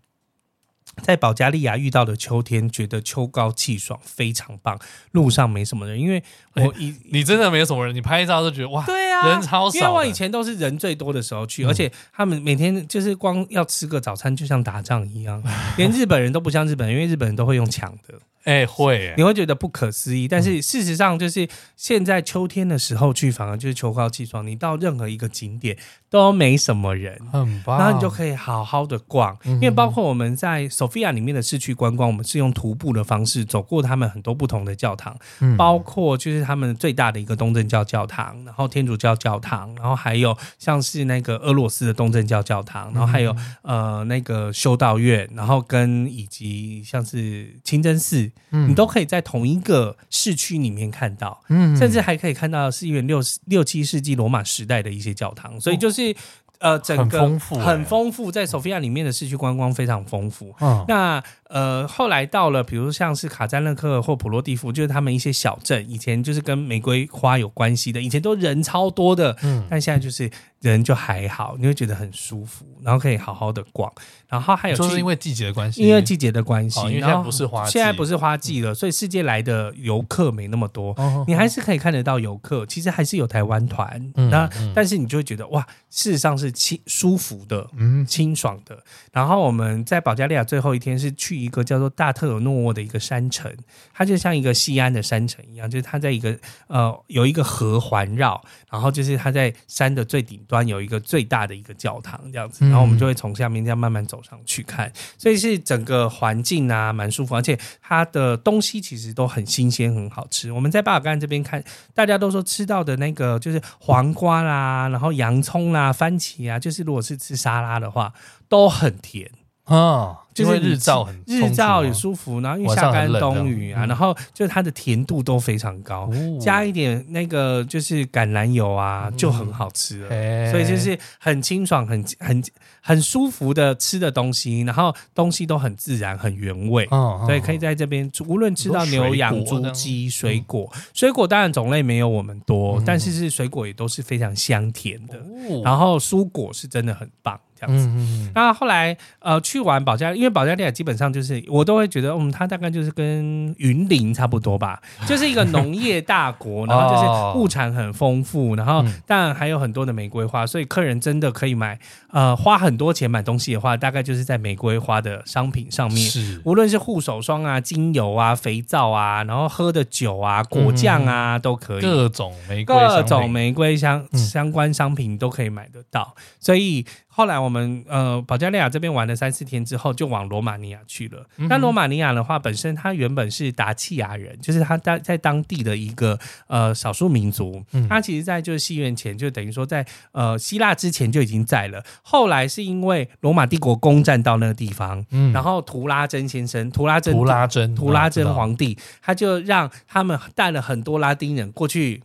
在保加利亚遇到的秋天，觉得秋高气爽，非常棒。路上没什么人，因为我以、欸、你真的没有什么人，你拍照都觉得哇，对啊，人超少。因为我以前都是人最多的时候去，嗯、而且他们每天就是光要吃个早餐，就像打仗一样，连日本人都不像日本人，因为日本人都会用抢的。哎、欸，会，你会觉得不可思议。但是事实上，就是现在秋天的时候去，反而就是秋高气爽。你到任何一个景点都没什么人，很棒。然后你就可以好好的逛。因为包括我们在索菲亚里面的市区观光，我们是用徒步的方式走过他们很多不同的教堂，包括就是他们最大的一个东正教教堂，然后天主教教堂，然后还有像是那个俄罗斯的东正教教堂，然后还有呃那个修道院，然后跟以及像是清真寺。嗯，你都可以在同一个市区里面看到，嗯，甚至还可以看到是因为六六七世纪罗马时代的一些教堂，所以就是。呃，整个很丰富，很丰富，在索菲亚里面的市区观光非常丰富。嗯，那呃，后来到了，比如像是卡赞勒克或普罗蒂夫，就是他们一些小镇，以前就是跟玫瑰花有关系的，以前都人超多的，嗯，但现在就是人就还好，你会觉得很舒服，然后可以好好的逛。然后还有就是因为季节的关系，因为季节的关系，因为现在不是花季，现在不是花季了，所以世界来的游客没那么多，你还是可以看得到游客，其实还是有台湾团，那但是你就会觉得哇，事实上是。清舒服的，嗯，清爽的。然后我们在保加利亚最后一天是去一个叫做大特尔诺沃的一个山城，它就像一个西安的山城一样，就是它在一个呃有一个河环绕，然后就是它在山的最顶端有一个最大的一个教堂这样子。然后我们就会从下面这样慢慢走上去看，所以是整个环境啊蛮舒服，而且它的东西其实都很新鲜很好吃。我们在巴尔干这边看，大家都说吃到的那个就是黄瓜啦，然后洋葱啦，番茄。啊，就是如果是吃沙拉的话，都很甜啊，就是日照很日照也舒服，然后因为夏干冬雨啊，然后就是它的甜度都非常高，加一点那个就是橄榄油啊，就很好吃了。所以就是很清爽、很很很舒服的吃的东西，然后东西都很自然、很原味。所以可以在这边无论吃到牛羊猪鸡水果，水果当然种类没有我们多，但是是水果也都是非常香甜的。然后蔬果是真的很棒。这样子，那后来呃去完保加，因为保加利亚基本上就是我都会觉得，嗯，它大概就是跟云林差不多吧，就是一个农业大国，然后就是物产很丰富，然后当然还有很多的玫瑰花，所以客人真的可以买呃花很多钱买东西的话，大概就是在玫瑰花的商品上面，是。无论是护手霜啊、精油啊、肥皂啊，然后喝的酒啊、果酱啊都可以，各种玫瑰各种玫瑰相相关商品都可以买得到，所以。后来我们呃保加利亚这边玩了三四天之后，就往罗马尼亚去了。那、罗马尼亚的话，本身它原本是达契亚人，就是他在在当地的一个呃少数民族。他、嗯、其实，在就是西元前，就等于说在呃希腊之前就已经在了。后来是因为罗马帝国攻占到那个地方，嗯、然后图拉真先生，图拉真，图拉真，图拉真皇帝，他就让他们带了很多拉丁人过去。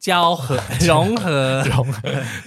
交合 融合。融合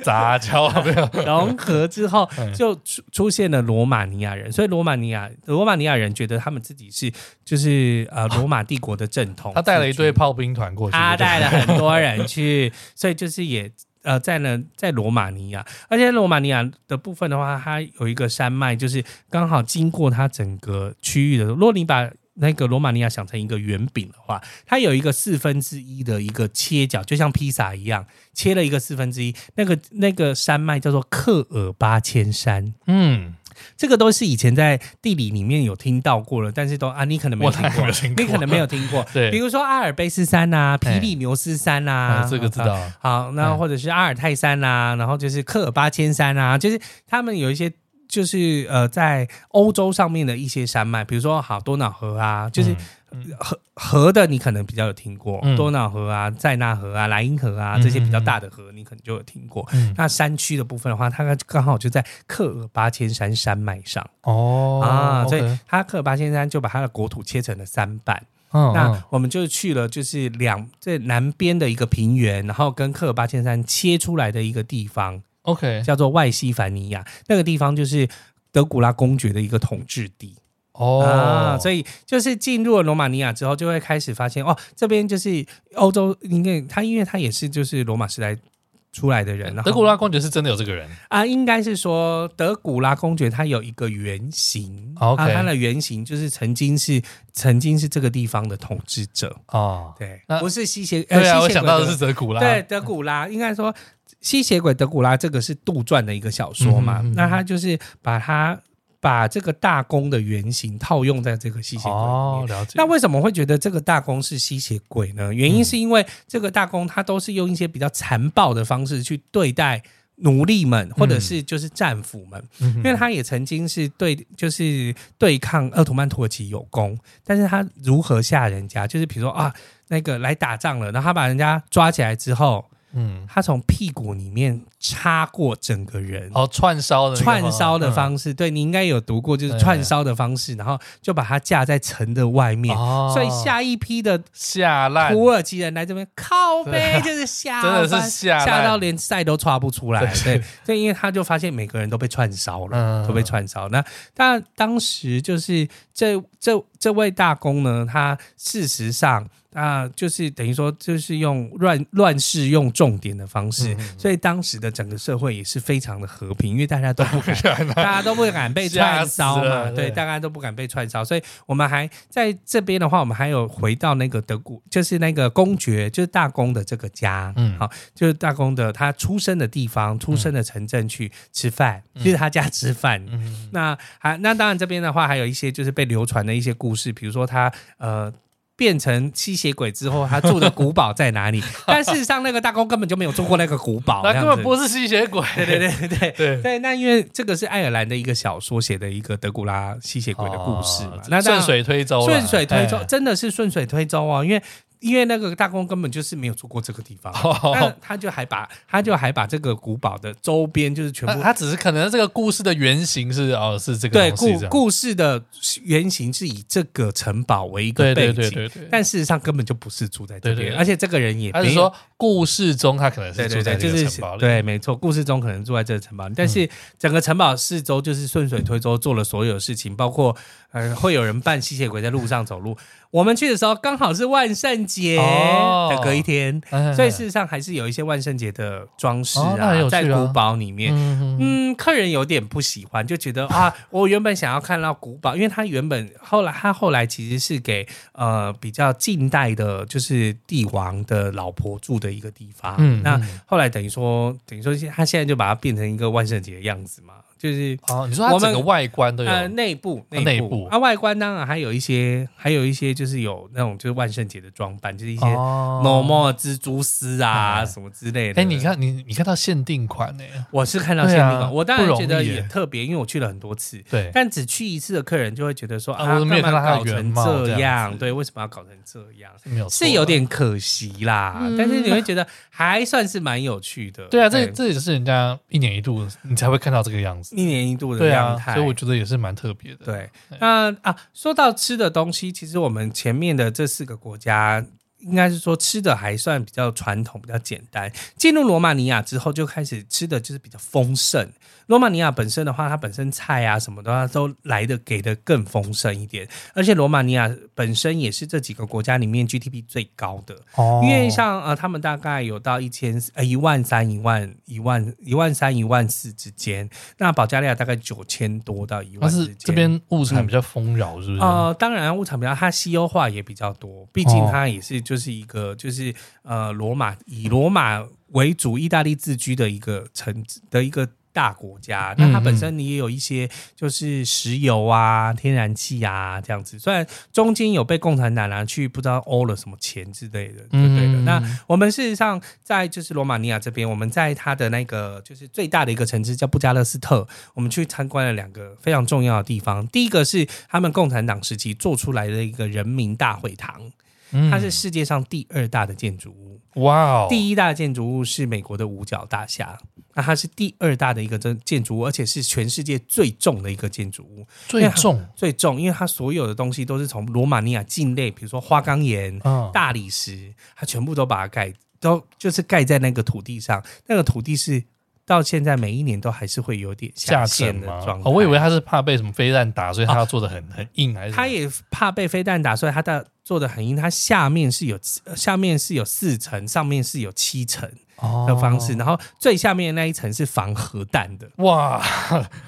杂交没有。融合之后，就出出现了罗马尼亚人，所以罗马尼亚罗马尼亚人觉得他们自己是就是呃罗马帝国的正统。他带了一队炮兵团过去，他带了很多人去，所以就是也呃在呢在罗马尼亚，而且罗马尼亚的部分的话，它有一个山脉，就是刚好经过它整个区域的。如果你把那个罗马尼亚想成一个圆饼的话，它有一个四分之一的一个切角，就像披萨一样，切了一个四分之一。那个那个山脉叫做克尔巴千山，嗯，这个都是以前在地理里面有听到过了，但是都啊，你可能没有听过，你可能没有听过。对，比如说阿尔卑斯山啊，皮里牛斯山啊，这个知道。好，那或者是阿尔泰山啊，然后就是克尔巴千山啊，就是他们有一些。就是呃，在欧洲上面的一些山脉，比如说好多瑙河啊，就是河河的，你可能比较有听过，嗯、多瑙河啊、塞纳河啊、莱茵河啊这些比较大的河，你可能就有听过。嗯、那山区的部分的话，它刚好就在克尔巴千山山脉上。哦啊，所以它克尔巴千山就把它的国土切成了三半。哦、那我们就去了，就是两这南边的一个平原，然后跟克尔巴千山切出来的一个地方。OK，叫做外西凡尼亚，那个地方就是德古拉公爵的一个统治地。哦、啊，所以就是进入了罗马尼亚之后，就会开始发现哦，这边就是欧洲，因为他因为他也是就是罗马时代出来的人，德古拉公爵是真的有这个人？啊，应该是说德古拉公爵他有一个原型，OK，、啊、他的原型就是曾经是曾经是这个地方的统治者。哦，对，不是吸血，对啊，我想到的是德古拉，对，德古拉。应该说。吸血鬼德古拉这个是杜撰的一个小说嘛？嗯嗯嗯，那他就是把他把这个大公的原型套用在这个吸血鬼里面。哦，了解。那为什么会觉得这个大公是吸血鬼呢？原因是因为这个大公他都是用一些比较残暴的方式去对待奴隶们，或者是就是战俘们。嗯、因为他也曾经是对就是对抗鄂图曼土耳其有功，但是他如何吓人家？就是比如说啊，那个来打仗了，然后他把人家抓起来之后。嗯，他从屁股里面插过整个人，哦，串烧的串烧的方式，嗯、对，你应该有读过，就是串烧的方式，嗯、然后就把它架在城的外面，哦、所以下一批的下烂。土耳其人来这边靠呗，就是吓，真的是吓吓到连赛都刷不出来，对，对，因为他就发现每个人都被串烧了，嗯、都被串烧。那但当时就是这这这位大公呢，他事实上。啊，就是等于说，就是用乱乱世用重点的方式，所以当时的整个社会也是非常的和平，因为大家都不敢，大家都不敢被串烧嘛，对，大家都不敢被串烧，所以我们还在这边的话，我们还有回到那个德古，就是那个公爵，就是大公的这个家，嗯，好，就是大公的他出生的地方，出生的城镇去吃饭，嗯、就是他家吃饭，嗯，那还那当然这边的话，还有一些就是被流传的一些故事，比如说他呃。变成吸血鬼之后，他住的古堡在哪里？但事实上，那个大公根本就没有住过那个古堡，他根本不是吸血鬼。对对对对对对。那因为这个是爱尔兰的一个小说写的一个德古拉吸血鬼的故事嘛，那顺水推舟，顺水推舟真的是顺水推舟哦。因为因为那个大公根本就是没有住过这个地方，那他就还把他就还把这个古堡的周边就是全部，他只是可能这个故事的原型是哦是这个对故故事的原型是以这个城堡为一个背景，对对对。对，但事实上根本就不是住在这边，而且这个人也没有说故事中他可能是住在这个城堡里，对，没错，故事中可能住在这个城堡里，但是整个城堡四周就是顺水推舟做了所有事情，包括呃会有人扮吸血鬼在路上走路。我们去的时候刚好是万圣节的隔一天，哦、所以事实上还是有一些万圣节的装饰啊，哦、啊在古堡里面。嗯，嗯，客人有点不喜欢，就觉得啊，我原本想要看到古堡，因为他原本后来他后来其实是给呃比较近代的，就是帝王的老婆住的一个地方。嗯，那后来等于说等于说他现在就把它变成一个万圣节的样子嘛。就是哦，你说它整个外观都有呃内部内部啊外观当然还有一些还有一些就是有那种就是万圣节的装扮，就是一些 normal 蜘蛛丝啊什么之类的。哎，你看你你看到限定款呢？我是看到限定款，我当然觉得也特别，因为我去了很多次。对，但只去一次的客人就会觉得说啊，我没有看到它搞成这样，对，为什么要搞成这样？是有点可惜啦。但是你会觉得还算是蛮有趣的。对啊，这这也是人家一年一度你才会看到这个样子。一年一度的样态，所以我觉得也是蛮特别的。对，那啊，说到吃的东西，其实我们前面的这四个国家，应该是说吃的还算比较传统、比较简单。进入罗马尼亚之后，就开始吃的就是比较丰盛。罗马尼亚本身的话，它本身菜啊什么的话都来的给的更丰盛一点，而且罗马尼亚本身也是这几个国家里面 GDP 最高的，哦，因为像呃他们大概有到一千呃一万三一万一万一万三一万四之间，那保加利亚大概九千多到一万之间。这边物产比较丰饶，是不是？呃，当然物产比较，它西欧化也比较多，毕竟它也是就是一个就是呃罗马以罗马为主，意大利自居的一个城的一个。大国家，那它本身你也有一些就是石油啊、天然气啊这样子。虽然中间有被共产党拿去不知道欧了什么钱之类的，对不对的？那我们事实上在就是罗马尼亚这边，我们在它的那个就是最大的一个城市叫布加勒斯特，我们去参观了两个非常重要的地方。第一个是他们共产党时期做出来的一个人民大会堂，它是世界上第二大的建筑物。哇哦，第一大建筑物是美国的五角大厦。那它是第二大的一个这建筑物，而且是全世界最重的一个建筑物。最重，最重，因为它所有的东西都是从罗马尼亚境内，比如说花岗岩、嗯、大理石，它全部都把它盖，都就是盖在那个土地上。那个土地是到现在每一年都还是会有点下陷的状态。哦，我以为他是怕被什么飞弹打，所以他要做的很、哦、很硬，还是？他也怕被飞弹打，所以他的做的很硬。它下面是有下面是有四层，上面是有七层。的方式，然后最下面的那一层是防核弹的。哇，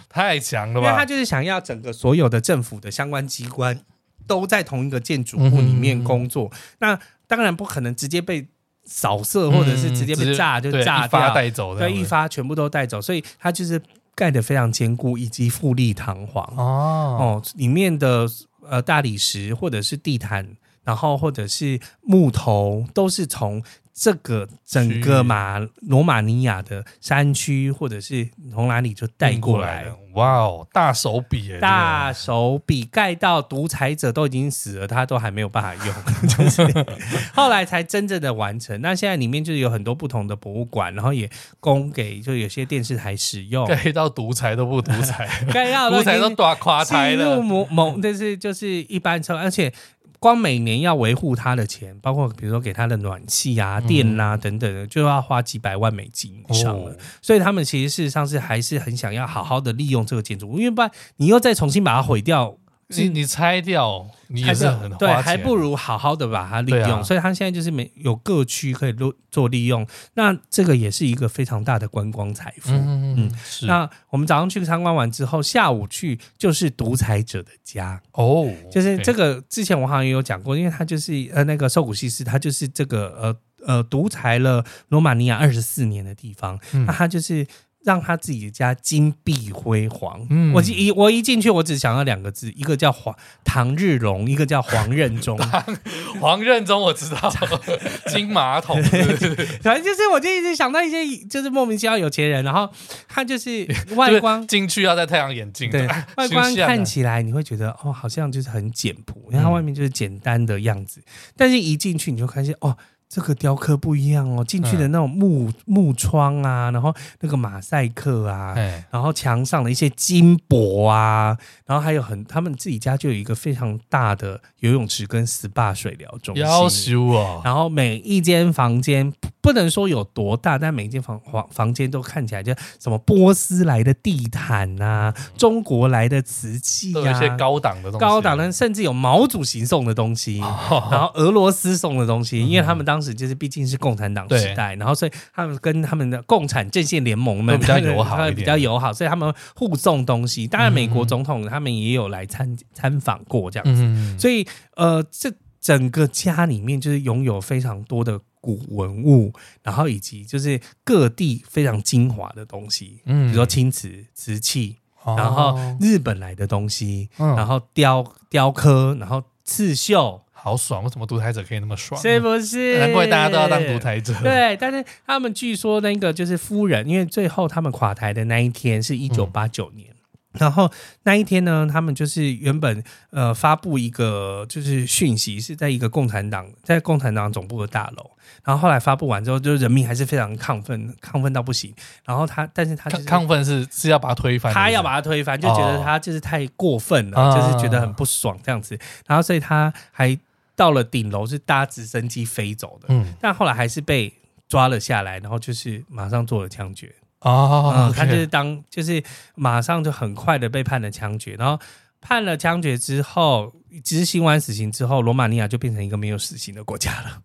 太强了吧！因为他就是想要整个所有的政府的相关机关都在同一个建筑物里面工作。嗯、那当然不可能直接被扫射，或者是直接被炸就炸掉带走，对，一发全部都带走。所以它就是盖得非常坚固，以及富丽堂皇。哦哦，里面的呃大理石或者是地毯，然后或者是木头，都是从。这个整个马罗马尼亚的山区，或者是从哪里就带过来？哇哦，大手笔！大手笔盖到独裁者都已经死了，他都还没有办法用，就是后来才真正的完成。那现在里面就是有很多不同的博物馆，然后也供给就有些电视台使用。盖到独裁都不独裁，盖到独裁都打垮台了。某某，但是就是一般车，而且。光每年要维护它的钱，包括比如说给它的暖气啊、电啊等等的，就要花几百万美金以上了。所以他们其实事实上是还是很想要好好的利用这个建筑物，因为不然你又再重新把它毁掉。你你拆掉，你也是很花钱，对，还不如好好的把它利用。啊、所以它现在就是没有各区可以做做利用，那这个也是一个非常大的观光财富。嗯嗯，是。那我们早上去参观完之后，下午去就是独裁者的家哦，就是这个之前我好像也有讲过，因为他就是呃那个受古西斯，他就是这个呃呃独裁了罗马尼亚二十四年的地方，嗯、那他就是。让他自己的家金碧辉煌。嗯，我一我一进去，我只想要两个字，一个叫黄唐日龙，一个叫黄任中。黄任中我知道，金马桶，反正就是我就一直想到一些就是莫名其妙有钱人，然后他就是外观进去要戴太阳眼镜，对，外观看起来你会觉得哦，好像就是很简朴，因为它外面就是简单的样子，嗯、但是一进去你就发现哦。这个雕刻不一样哦，进去的那种木、嗯、木窗啊，然后那个马赛克啊，然后墙上的一些金箔啊，然后还有很他们自己家就有一个非常大的游泳池跟 SPA 水疗中心，要修哦。然后每一间房间不能说有多大，但每一间房房房间都看起来就什么波斯来的地毯啊，中国来的瓷器啊，有一些高档的东西，高档的甚至有毛主席送的东西，哦、然后俄罗斯送的东西，因为他们当。当时就是毕竟是共产党时代，然后所以他们跟他们的共产阵线联盟们比较友好，比较友好，所以他们互送东西。当然，美国总统他们也有来参参访过这样子。嗯、所以呃，这整个家里面就是拥有非常多的古文物，然后以及就是各地非常精华的东西，嗯，比如说青瓷、瓷器，然后日本来的东西，嗯、然后雕雕刻，然后刺绣。好爽！为什么独裁者可以那么爽？是不是？难怪大家都要当独裁者。对，但是他们据说那个就是夫人，因为最后他们垮台的那一天是一九八九年，嗯、然后那一天呢，他们就是原本呃发布一个就是讯息，是在一个共产党在共产党总部的大楼，然后后来发布完之后，就人民还是非常亢奋，亢奋到不行。然后他，但是他、就是、亢奋是是要把他推翻，他要把他推翻，就觉得他就是太过分了，哦、就是觉得很不爽这样子。然后所以他还。到了顶楼是搭直升机飞走的，嗯，但后来还是被抓了下来，然后就是马上做了枪决哦，嗯、他就是当就是马上就很快的被判了枪决，然后判了枪决之后。执行完死刑之后，罗马尼亚就变成一个没有死刑的国家了。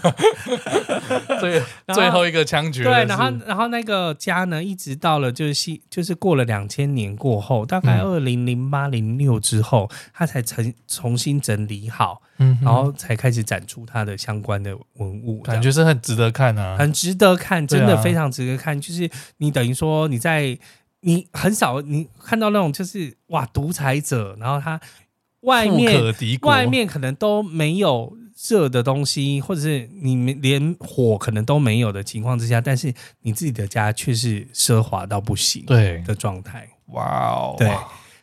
最 最后一个枪决。对，然后然后那个家呢，一直到了就是就是过了两千年过后，大概二零零八零六之后，他才重重新整理好，嗯，然后才开始展出他的相关的文物，感觉是很值得看啊，很值得看，真的非常值得看。就是你等于说你在你很少你看到那种就是哇独裁者，然后他。外面外面可能都没有热的东西，或者是你们连火可能都没有的情况之下，但是你自己的家却是奢华到不行对的状态。哇哦，对，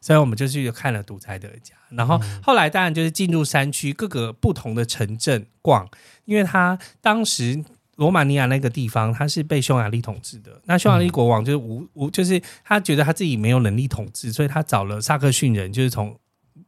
所以我们就去看了独裁者的家，然后后来当然就是进入山区各个不同的城镇逛，因为他当时罗马尼亚那个地方他是被匈牙利统治的，那匈牙利国王就是无无就是他觉得他自己没有能力统治，所以他找了萨克逊人，就是从。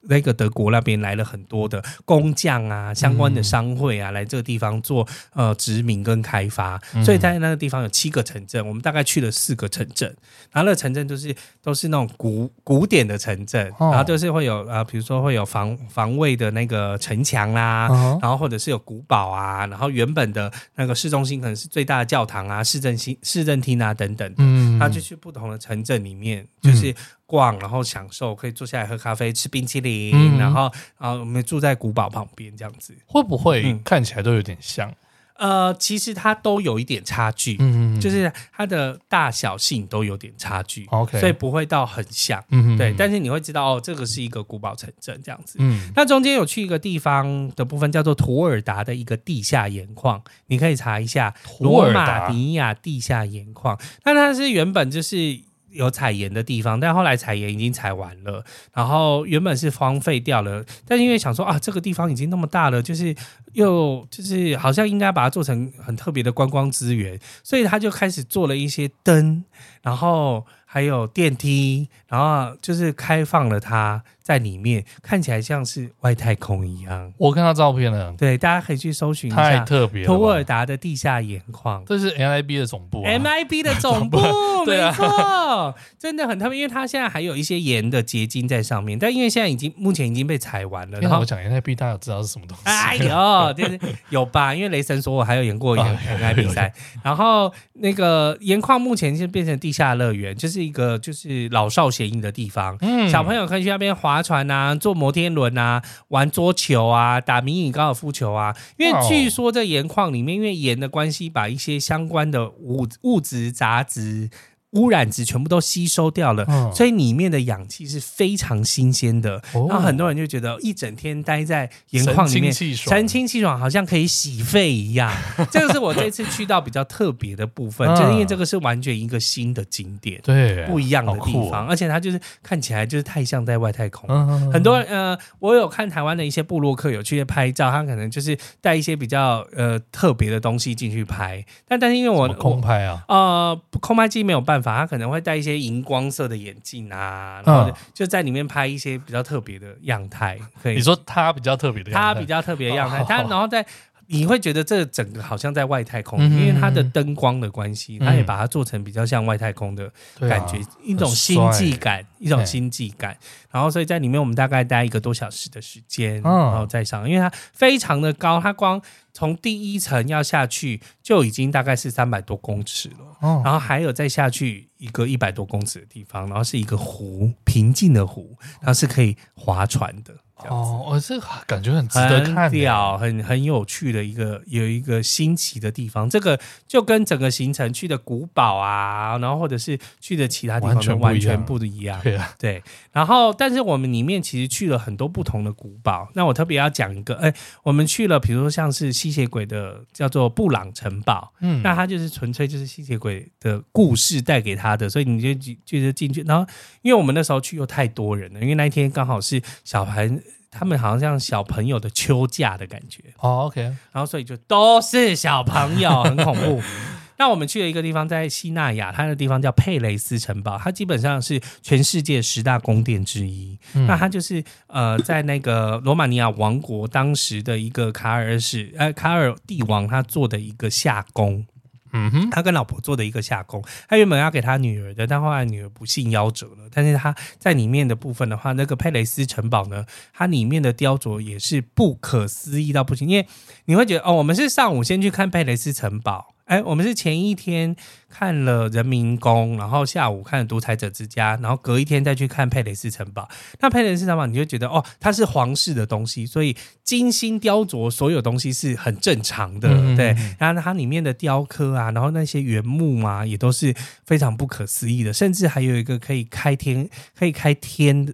那个德国那边来了很多的工匠啊，相关的商会啊，来这个地方做呃殖民跟开发，所以在那个地方有七个城镇，我们大概去了四个城镇，然后那个城镇就是都是那种古古典的城镇，然后就是会有啊，比如说会有防防卫的那个城墙啦，然后或者是有古堡啊，然后原本的那个市中心可能是最大的教堂啊，市政厅市政厅啊等等的，然后就去不同的城镇里面就是。逛，然后享受，可以坐下来喝咖啡、吃冰淇淋，嗯、然后，啊我们住在古堡旁边，这样子会不会看起来都有点像？呃，其实它都有一点差距，嗯嗯，就是它的大小性都有点差距，OK，所以不会到很像，嗯嗯，对。但是你会知道，哦，这个是一个古堡城镇这样子，嗯。那中间有去一个地方的部分叫做图尔达的一个地下盐矿，你可以查一下罗马尼亚地下盐矿。那它是原本就是。有采盐的地方，但后来采盐已经采完了，然后原本是荒废掉了，但因为想说啊，这个地方已经那么大了，就是又就是好像应该把它做成很特别的观光资源，所以他就开始做了一些灯，然后。还有电梯，然后就是开放了它，在里面看起来像是外太空一样。我看到照片了，对，大家可以去搜寻一下。太特别了，图尔达的地下盐矿，这是 MIB 的总部啊。MIB 的 总部，没错，真的很特别，因为它现在还有一些盐的结晶在上面，但因为现在已经目前已经被采完了。然后我讲 MIB，大家有知道是什么东西？哎呦，就是有吧？因为雷神说我还有演过 MIB 赛，然后那个盐矿目前就变成地下乐园，就是。一个就是老少咸宜的地方，嗯，小朋友可以去那边划船啊，坐摩天轮啊，玩桌球啊，打迷你高尔夫球啊。因为据说在盐矿里面，因为盐的关系，把一些相关的物物质杂质污染值全部都吸收掉了，嗯、所以里面的氧气是非常新鲜的。哦、然后很多人就觉得一整天待在盐矿里面，神清气爽，好像可以洗肺一样。这个是我这次去到比较特别的部分，嗯、就是因为这个是完全一个新的景点，对，不一样的地方，而且它就是看起来就是太像在外太空。嗯、很多呃，我有看台湾的一些部落客有去拍照，他可能就是带一些比较呃特别的东西进去拍，但但是因为我空拍啊，呃，空拍机没有办法。他可能会戴一些荧光色的眼镜啊，然后就在里面拍一些比较特别的样态。可以，你说他比较特别的样态，他比较特别的样态，他然后在。你会觉得这整个好像在外太空，因为它的灯光的关系，它也把它做成比较像外太空的感觉，一种星际感，一种星际感。然后，所以在里面我们大概待一个多小时的时间，然后再上，因为它非常的高，它光从第一层要下去就已经大概是三百多公尺了，然后还有再下去一个一百多公尺的地方，然后是一个湖，平静的湖，然后是可以划船的。哦，我这个感觉很值得看，很屌，很很有趣的一个有一个新奇的地方。这个就跟整个行程去的古堡啊，然后或者是去的其他地方都完全不一样。对啊，对。然后，但是我们里面其实去了很多不同的古堡。那我特别要讲一个，哎，我们去了，比如说像是吸血鬼的叫做布朗城堡，嗯，那它就是纯粹就是吸血鬼的故事带给他的，所以你就就是进去。然后，因为我们那时候去又太多人了，因为那一天刚好是小孩。他们好像像小朋友的秋假的感觉哦，OK，然后所以就都是小朋友，很恐怖。那我们去了一个地方，在西纳亚，它的地方叫佩雷斯城堡，它基本上是全世界十大宫殿之一。嗯、那它就是呃，在那个罗马尼亚王国当时的一个卡尔史呃卡尔帝王他做的一个夏宫。嗯哼，他跟老婆做的一个下宫，他原本要给他女儿的，但后来女儿不幸夭折了。但是他在里面的部分的话，那个佩雷斯城堡呢，它里面的雕琢也是不可思议到不行，因为你会觉得哦，我们是上午先去看佩雷斯城堡。哎，我们是前一天看了人民宫，然后下午看了独裁者之家，然后隔一天再去看佩雷斯城堡。那佩雷斯城堡，你就觉得哦，它是皇室的东西，所以精心雕琢，所有东西是很正常的，嗯、对。然后它里面的雕刻啊，然后那些原木啊，也都是非常不可思议的，甚至还有一个可以开天、可以开天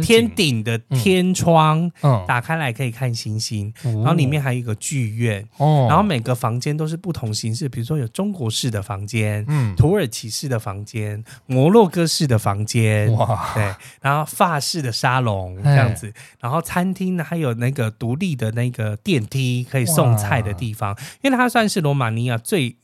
天顶的天窗，嗯、打开来可以看星星。嗯、然后里面还有一个剧院，哦、然后每个房间都是不同形式。比如说有中国式的房间，嗯，土耳其式的房间，摩洛哥式的房间，哇，对，然后法式的沙龙这样子，然后餐厅呢还有那个独立的那个电梯可以送菜的地方，因为它算是罗马尼亚最。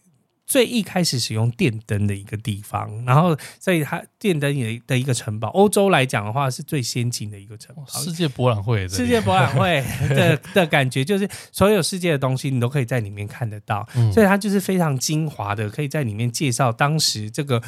最一开始使用电灯的一个地方，然后所以它电灯也的一个城堡，欧洲来讲的话是最先进的一个城堡。世界博览会，世界博览会的的感觉就是所有世界的东西你都可以在里面看得到，嗯、所以它就是非常精华的，可以在里面介绍当时这个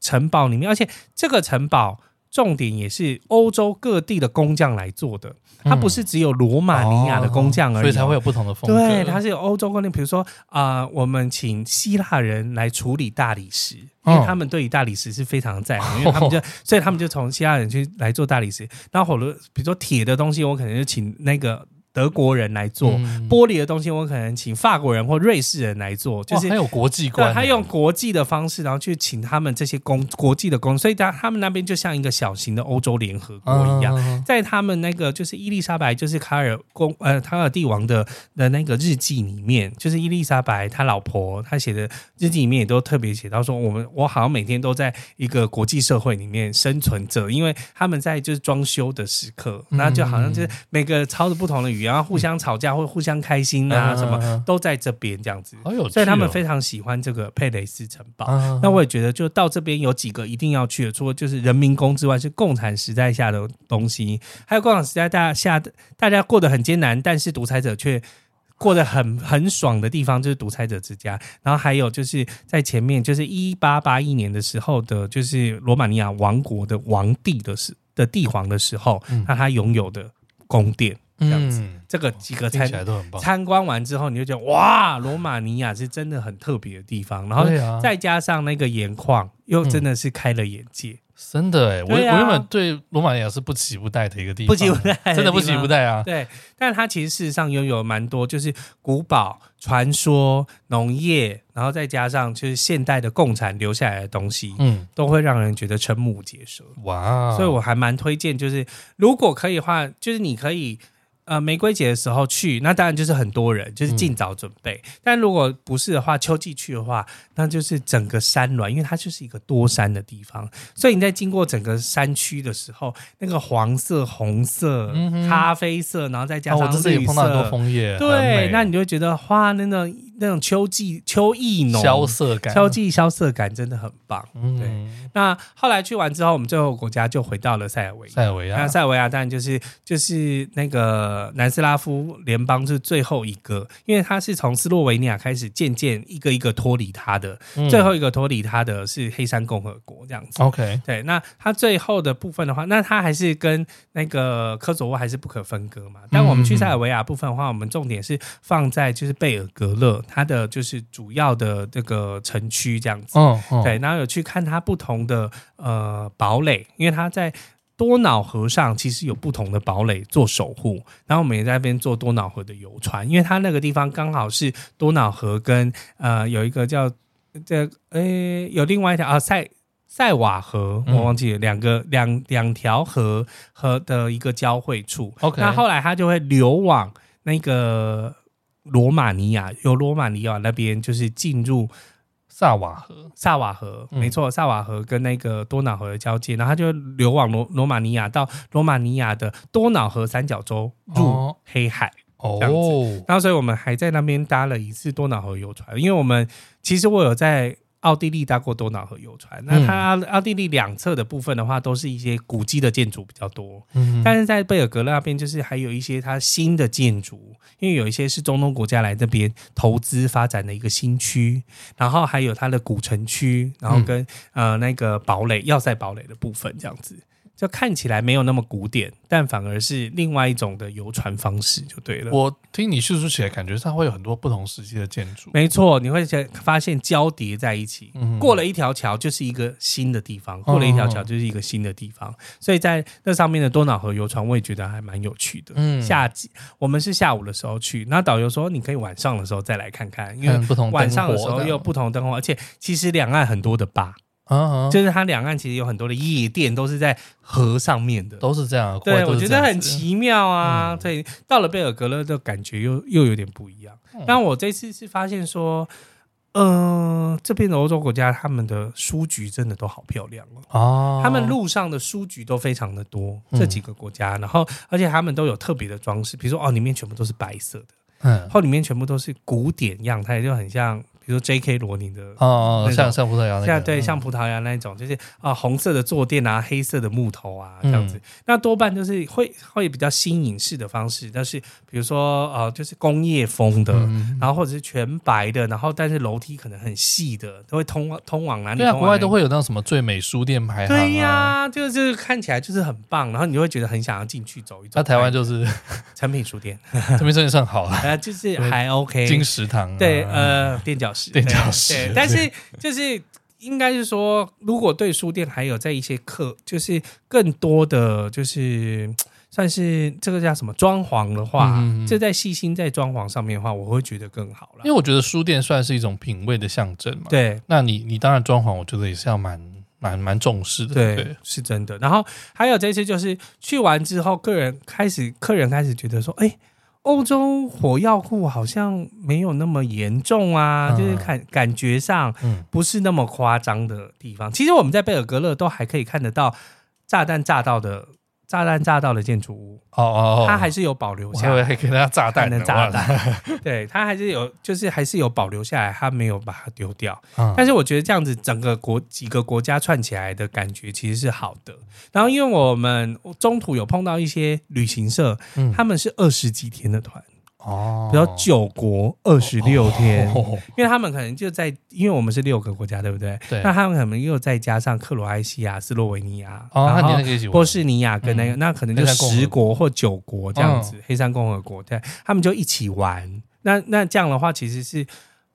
城堡里面，而且这个城堡。重点也是欧洲各地的工匠来做的，它不是只有罗马尼亚的工匠而已，所以才会有不同的风格。对，它是有欧洲工匠，比如说啊、呃，我们请希腊人来处理大理石，因为他们对于大理石是非常的在行，因为他们就所以他们就从希腊人去来做大理石。然后，比如说铁的东西，我可能就请那个。德国人来做玻璃的东西，我可能请法国人或瑞士人来做，就是他有国际观。他用国际的方式，然后去请他们这些工国际的工，所以他他们那边就像一个小型的欧洲联合国一样。在他们那个就是伊丽莎白，就是卡尔公呃卡尔帝王的的那个日记里面，就是伊丽莎白他老婆他写的日记里面也都特别写到说，我们我好像每天都在一个国际社会里面生存着，因为他们在就是装修的时刻，那就好像就是每个操着不同的语言。然后互相吵架或互相开心啊，什么都在这边这样子，所以他们非常喜欢这个佩雷斯城堡。那我也觉得，就到这边有几个一定要去的，除了就是人民宫之外，是共产时代下的东西，还有共产时代大下大家过得很艰难，但是独裁者却过得很很爽的地方，就是独裁者之家。然后还有就是在前面，就是 一八八一年的时候的，就是罗马尼亚王国的王帝的时的帝皇的时候，那他拥有的宫殿。这样子，嗯、这个几个参参观完之后，你就觉得哇，罗马尼亚是真的很特别的地方。然后再加上那个盐矿，又真的是开了眼界。真的哎、欸，我、啊、我原本对罗马尼亚是不期不待的一个地方，不期不待，真的不期不待啊。对，但它其实事实上拥有蛮多，就是古堡、传说、农业，然后再加上就是现代的共产留下来的东西，嗯，都会让人觉得瞠目结舌。哇，所以我还蛮推荐，就是如果可以的话，就是你可以。呃，玫瑰节的时候去，那当然就是很多人，就是尽早准备。嗯、但如果不是的话，秋季去的话，那就是整个山峦，因为它就是一个多山的地方，所以你在经过整个山区的时候，那个黄色、红色、嗯、咖啡色，然后再加上哦、也碰到很多枫叶，对，那你就会觉得哇，那种那种秋季秋意浓，萧瑟感，秋季萧瑟感真的很棒。嗯、对，那后来去完之后，我们最后国家就回到了塞尔维亚。塞尔维亚，那塞尔维亚当然就是就是那个。南斯拉夫联邦是最后一个，因为它是从斯洛维尼亚开始渐渐一个一个脱离它的，嗯、最后一个脱离它的是黑山共和国这样子。OK，对，那它最后的部分的话，那它还是跟那个科索沃还是不可分割嘛。但我们去塞尔维亚部分的话，我们重点是放在就是贝尔格勒，它的就是主要的这个城区这样子。哦哦、对，然后有去看它不同的呃堡垒，因为它在。多瑙河上其实有不同的堡垒做守护，然后我们也在那边坐多瑙河的游船，因为它那个地方刚好是多瑙河跟呃有一个叫这呃有另外一条啊塞塞瓦河，我忘记了两个两两条河河的一个交汇处。OK，那后来它就会流往那个罗马尼亚，由罗马尼亚那边就是进入。萨瓦河，萨瓦河，没错，萨瓦河跟那个多瑙河的交界，然后它就流往罗罗马尼亚，到罗马尼亚的多瑙河三角洲入黑海，哦，这样子。然后，所以我们还在那边搭了一次多瑙河游船，因为我们其实我有在。奥地利搭过多瑙河游船，那它奥地利两侧的部分的话，都是一些古迹的建筑比较多。嗯，但是在贝尔格勒那边，就是还有一些它新的建筑，因为有一些是中东国家来这边投资发展的一个新区，然后还有它的古城区，然后跟、嗯、呃那个堡垒要塞堡垒的部分这样子。就看起来没有那么古典，但反而是另外一种的游船方式，就对了。我听你叙述起来，感觉它会有很多不同时期的建筑。没错，你会发现交叠在一起。嗯、过了一条桥就是一个新的地方，过了一条桥就是一个新的地方。哦、所以在那上面的多瑙河游船，我也觉得还蛮有趣的。嗯，夏季我们是下午的时候去，那导游说你可以晚上的时候再来看看，因为晚上的时候又有不同灯光，而且其实两岸很多的吧。Uh huh. 就是它两岸其实有很多的夜店，都是在河上面的，都是这样。对，我觉得很奇妙啊。所以、嗯、到了贝尔格勒的感觉又又有点不一样。但、嗯、我这次是发现说，嗯、呃，这边的欧洲国家他们的书局真的都好漂亮哦。他们路上的书局都非常的多，这几个国家，然后而且他们都有特别的装饰，比如说哦，里面全部都是白色的，嗯，然后里面全部都是古典样态，就很像。比如 J.K. 罗宁的哦哦，像像葡萄牙那像对像葡萄牙那一种，就是啊红色的坐垫啊，黑色的木头啊这样子，那多半就是会会比较新颖式的方式，但是比如说呃就是工业风的，然后或者是全白的，然后但是楼梯可能很细的，都会通通往哪里？对啊，国外都会有那种什么最美书店排行。对呀，就是看起来就是很棒，然后你就会觉得很想要进去走一走。那台湾就是产品书店，产品书店算好了，呃，就是还 OK。金石堂对，呃，垫脚石。垫脚石，对，但是就是应该是说，如果对书店还有在一些课，就是更多的就是算是这个叫什么装潢的话，嗯、这在细心在装潢上面的话，我会觉得更好了。因为我觉得书店算是一种品味的象征嘛。对，那你你当然装潢，我觉得也是要蛮蛮蛮重视的。对，对是真的。然后还有这次就是去完之后，个人开始客人开始觉得说，哎。欧洲火药库好像没有那么严重啊，嗯、就是感感觉上不是那么夸张的地方。嗯、其实我们在贝尔格勒都还可以看得到炸弹炸到的。炸弹炸到的建筑物，哦哦，它还是有保留下来，还给它炸弹的炸弹，对，它还是有，就是还是有保留下来，它没有把它丢掉。嗯、但是我觉得这样子整个国几个国家串起来的感觉其实是好的。然后因为我们中途有碰到一些旅行社，嗯、他们是二十几天的团。哦，比如九国二十六天，哦、因为他们可能就在，因为我们是六个国家，对不对？对。那他们可能又再加上克罗埃西亚、斯洛维尼亚，哦、然后波士尼亚跟那个，嗯、那可能就十国或九国这样子。黑山共和国，对，他们就一起玩。那那这样的话，其实是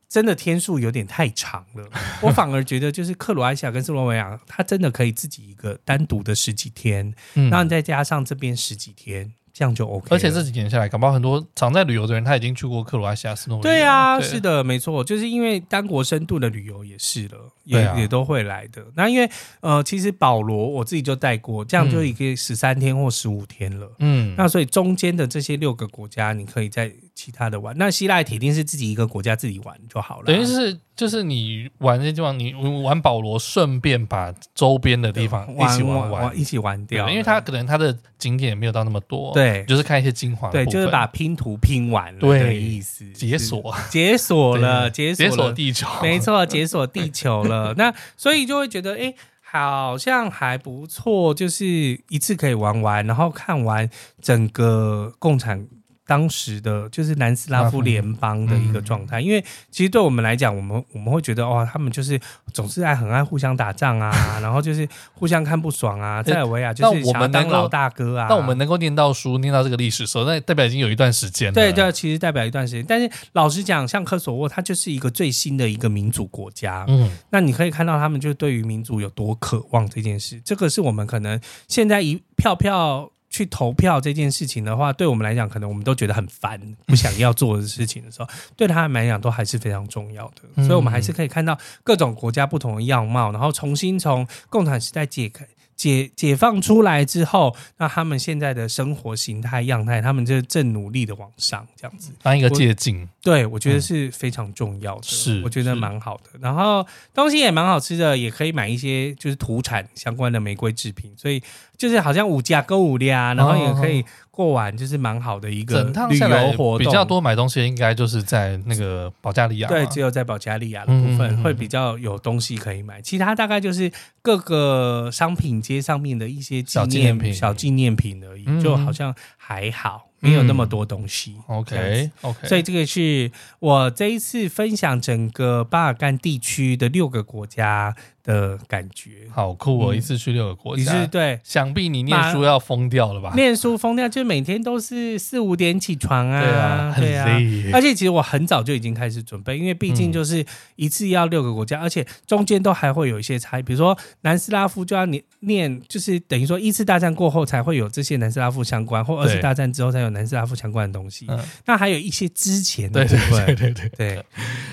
真的天数有点太长了。我反而觉得，就是克罗埃西亚跟斯洛文尼亚，它真的可以自己一个单独的十几天，然后你再加上这边十几天。这样就 OK，而且这几年下来，搞不好很多常在旅游的人，他已经去过克罗埃西亚斯诺。对啊，对是的，没错，就是因为单国深度的旅游也是了，也、啊、也都会来的。那因为呃，其实保罗我自己就带过，这样就已经十三天或十五天了。嗯，那所以中间的这些六个国家，你可以在其他的玩。那希腊铁定是自己一个国家自己玩就好了。等于是。就是你玩这些地方，你玩保罗，顺便把周边的地方一起玩玩，一起玩掉。因为它可能它的景点也没有到那么多，对，就是看一些精华。对，就是把拼图拼完了的意思，解锁解锁了，解锁锁地球，没错，解锁地球了。那所以就会觉得，哎、欸，好像还不错，就是一次可以玩完，然后看完整个共产。当时的就是南斯拉夫联邦的一个状态，因为其实对我们来讲，我们我们会觉得哇，他们就是总是爱很爱互相打仗啊，然后就是互相看不爽啊。塞尔维亚就是想要当老大哥啊。那我们能够念到书，念到这个历史时候，那代表已经有一段时间了。对对，其实代表一段时间。但是老实讲，像科索沃，它就是一个最新的一个民主国家。嗯，那你可以看到他们就对于民主有多渴望这件事。这个是我们可能现在一票票。去投票这件事情的话，对我们来讲，可能我们都觉得很烦，不想要做的事情的时候，对他们来讲都还是非常重要的。所以，我们还是可以看到各种国家不同的样貌，然后重新从共产时代解开。解解放出来之后，那他们现在的生活形态样态，他们就正努力的往上，这样子当一个借镜。对，我觉得是非常重要的，嗯、是我觉得蛮好的。然后东西也蛮好吃的，也可以买一些就是土产相关的玫瑰制品，所以就是好像五家购物呀，然后也可以。过完就是蛮好的一个旅游活动，比较多买东西应该就是在那个保加利亚。对，只有在保加利亚的部分会比较有东西可以买，其他大概就是各个商品街上面的一些纪念品、小纪念品而已，就好像还好。没有那么多东西，OK OK，所以这个是我这一次分享整个巴尔干地区的六个国家的感觉，好酷哦！一次去六个国家，你是对，想必你念书要疯掉了吧？念书疯掉，就每天都是四五点起床啊，对啊，很累。而且其实我很早就已经开始准备，因为毕竟就是一次要六个国家，而且中间都还会有一些差异，比如说南斯拉夫就要念念，就是等于说一次大战过后才会有这些南斯拉夫相关，或二次大战之后才有。南斯拉夫相关的东西，嗯、那还有一些之前的部分，对对对。对，对，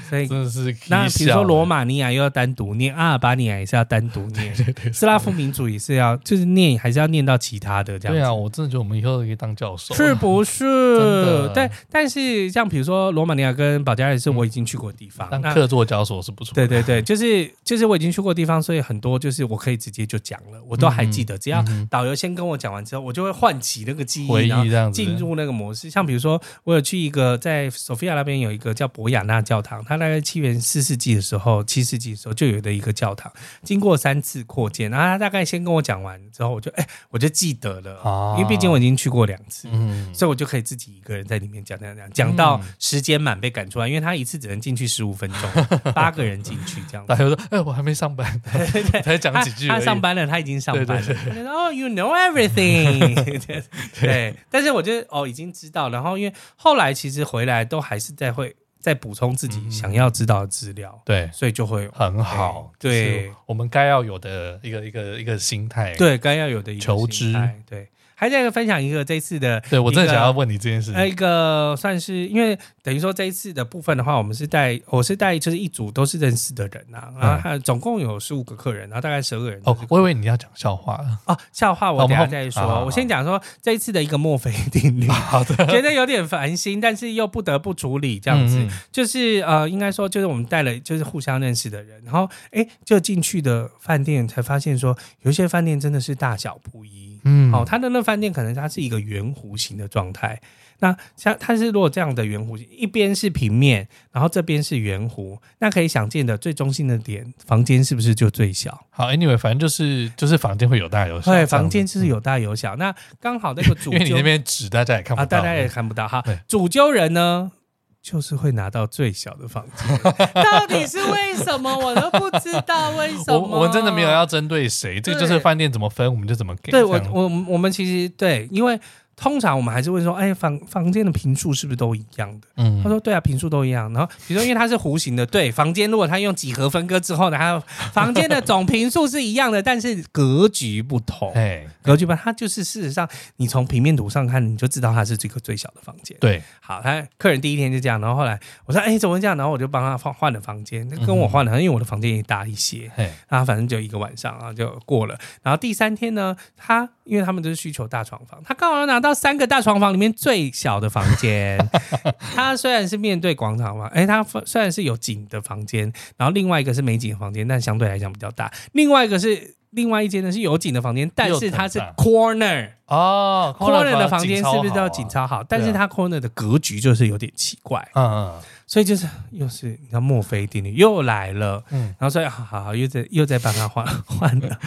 所以真的是那比如说罗马尼亚又要单独念，阿尔巴尼亚也是要单独念，对对对，斯拉夫民族也是要就是念，还是要念到其他的这样。对啊，我真的觉得我们以后可以当教授，是不是？但但是像比如说罗马尼亚跟保加利亚是我已经去过的地方，当客座教授是不错。对对对，就是就是我已经去过的地方，所以很多就是我可以直接就讲了，我都还记得。只要导游先跟我讲完之后，我就会唤起那个记忆，回忆这样子，进入那个模式，像。比如说，我有去一个在索菲亚那边有一个叫博雅纳教堂，它大概七元四世纪的时候，七世纪的时候就有的一个教堂，经过三次扩建，然后他大概先跟我讲完之后，我就哎、欸，我就记得了，哦、因为毕竟我已经去过两次，嗯、所以我就可以自己一个人在里面讲讲讲，讲到时间满被赶出来，因为他一次只能进去十五分钟，八个人进去这样子。他说：“哎、欸，我还没上班，才讲几句他。他上班了，他已经上班了。对对对哦，You know everything，对，但是我觉得哦，已经知道。然后因为后来其实回来都还是在会再补充自己想要知道的资料，嗯、对，所以就会很好。对，我们该要有的一个一个一个心态，对，该要有的一个求知，对。还在分享一个这一次的，对我真的想要问你这件事情。呃，一个算是因为等于说这一次的部分的话，我们是带我是带就是一组都是认识的人呐，然后总共有十五个客人，然后大概十二个人。哦，我以为你要讲笑话了。哦，笑话我等下再说。我先讲说这一次的一个墨菲定律，好的，觉得有点烦心，但是又不得不处理这样子。就是呃，应该说就是我们带了就是互相认识的人，然后哎，就进去的饭店才发现说，有一些饭店真的是大小不一。嗯，好，他的那饭店可能它是一个圆弧形的状态。那像它是如果这样的圆弧形，一边是平面，然后这边是圆弧，那可以想见的最中心的点，房间是不是就最小？好，Anyway，反正就是就是房间会有大有小。对，房间就是有大有小。嗯、那刚好那个主，因为你那边纸大家也看不到，啊、大家也看不到哈。对主揪人呢？就是会拿到最小的房间，到底是为什么？我都不知道为什么。我我们真的没有要针对谁，这个就是饭店怎么分，我们就怎么给。对我我我们其实对，因为通常我们还是会说，哎，房房间的平数是不是都一样的？嗯，他说对啊，平数都一样。然后比如说因为它是弧形的，对，房间如果它用几何分割之后呢，它房间的总平数是一样的，但是格局不同。哎，格局不同，它就是事实上你从平面图上看，你就知道它是这个最小的房间。对，好，他客人第一天就这样，然后后来我说，哎，怎么会这样？然后我就帮他换换了房间，跟我换了，因为我的房间也大一些。哎，然后反正就一个晚上啊就过了。然后第三天呢，他因为他们都是需求大床房，他刚好拿到三个大床房里面最小的房间。它虽然是面对广场嘛，哎，它虽然是有景的房间，然后另外一个是没景的房间，但相对来讲比较大。另外一个是另外一间呢是有景的房间，但是它是 corner 哦，corner 的房间是不是叫景超好？但是它 corner 的格局就是有点奇怪。嗯嗯。所以就是又是你看墨菲定律又来了，嗯，然后所以好好好又在又在帮他换 换了，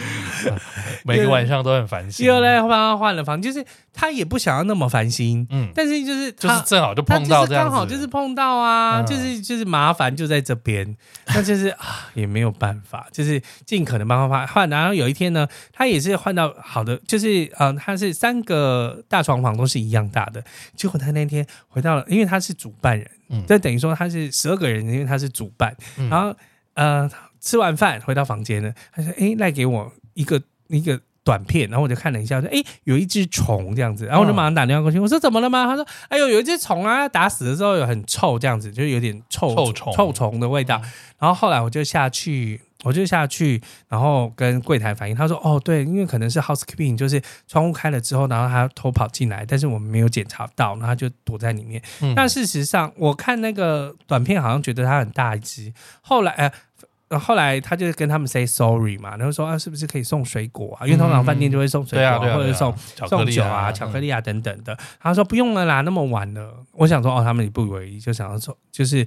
每个晚上都很烦心，又来帮他换了房，就是他也不想要那么烦心，嗯，但是就是就是正好就碰到这样子，刚好就是碰到啊，嗯、就是就是麻烦就在这边，那就是啊也没有办法，就是尽可能帮他换换，然后有一天呢，他也是换到好的，就是嗯、呃，他是三个大床房都是一样大的，结果他那天回到了，因为他是主办人。嗯，这等于说他是十二个人，因为他是主办。嗯、然后呃，吃完饭回到房间呢，他说：“哎，赖给我一个一个短片。”然后我就看了一下，说：“哎，有一只虫这样子。”然后我就马上打电话过去，我说：“怎么了吗？”他说：“哎呦，有一只虫啊，打死的时候有很臭，这样子，就有点臭臭虫臭虫的味道。嗯”然后后来我就下去。我就下去，然后跟柜台反映，他说：“哦，对，因为可能是 housekeeping，就是窗户开了之后，然后他偷跑进来，但是我们没有检查到，然后他就躲在里面。嗯、但事实上，我看那个短片，好像觉得他很大一只。后来，呃，后来他就跟他们 say sorry 嘛，然后说啊，是不是可以送水果啊？因为通常饭店就会送水果，或者送送酒啊、巧克力啊等等的。嗯、他说不用了啦，那么晚了。我想说，哦，他们也不以为意，就想要说，就是。”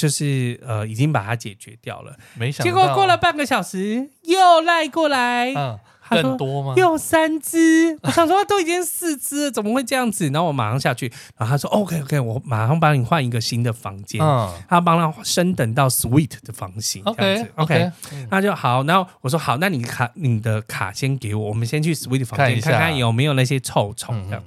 就是呃，已经把它解决掉了。没想到，结果过了半个小时又赖过来。嗯，更多吗？又三只。我想说，都已经四只了，怎么会这样子？然后我马上下去，然后他说：“OK OK，我马上帮你换一个新的房间。”嗯，他帮他升等到 Suite 的房型。OK OK，那就好。然后我说：“好，那你卡你的卡先给我，我们先去 Suite 房间看看有没有那些臭虫。”这样。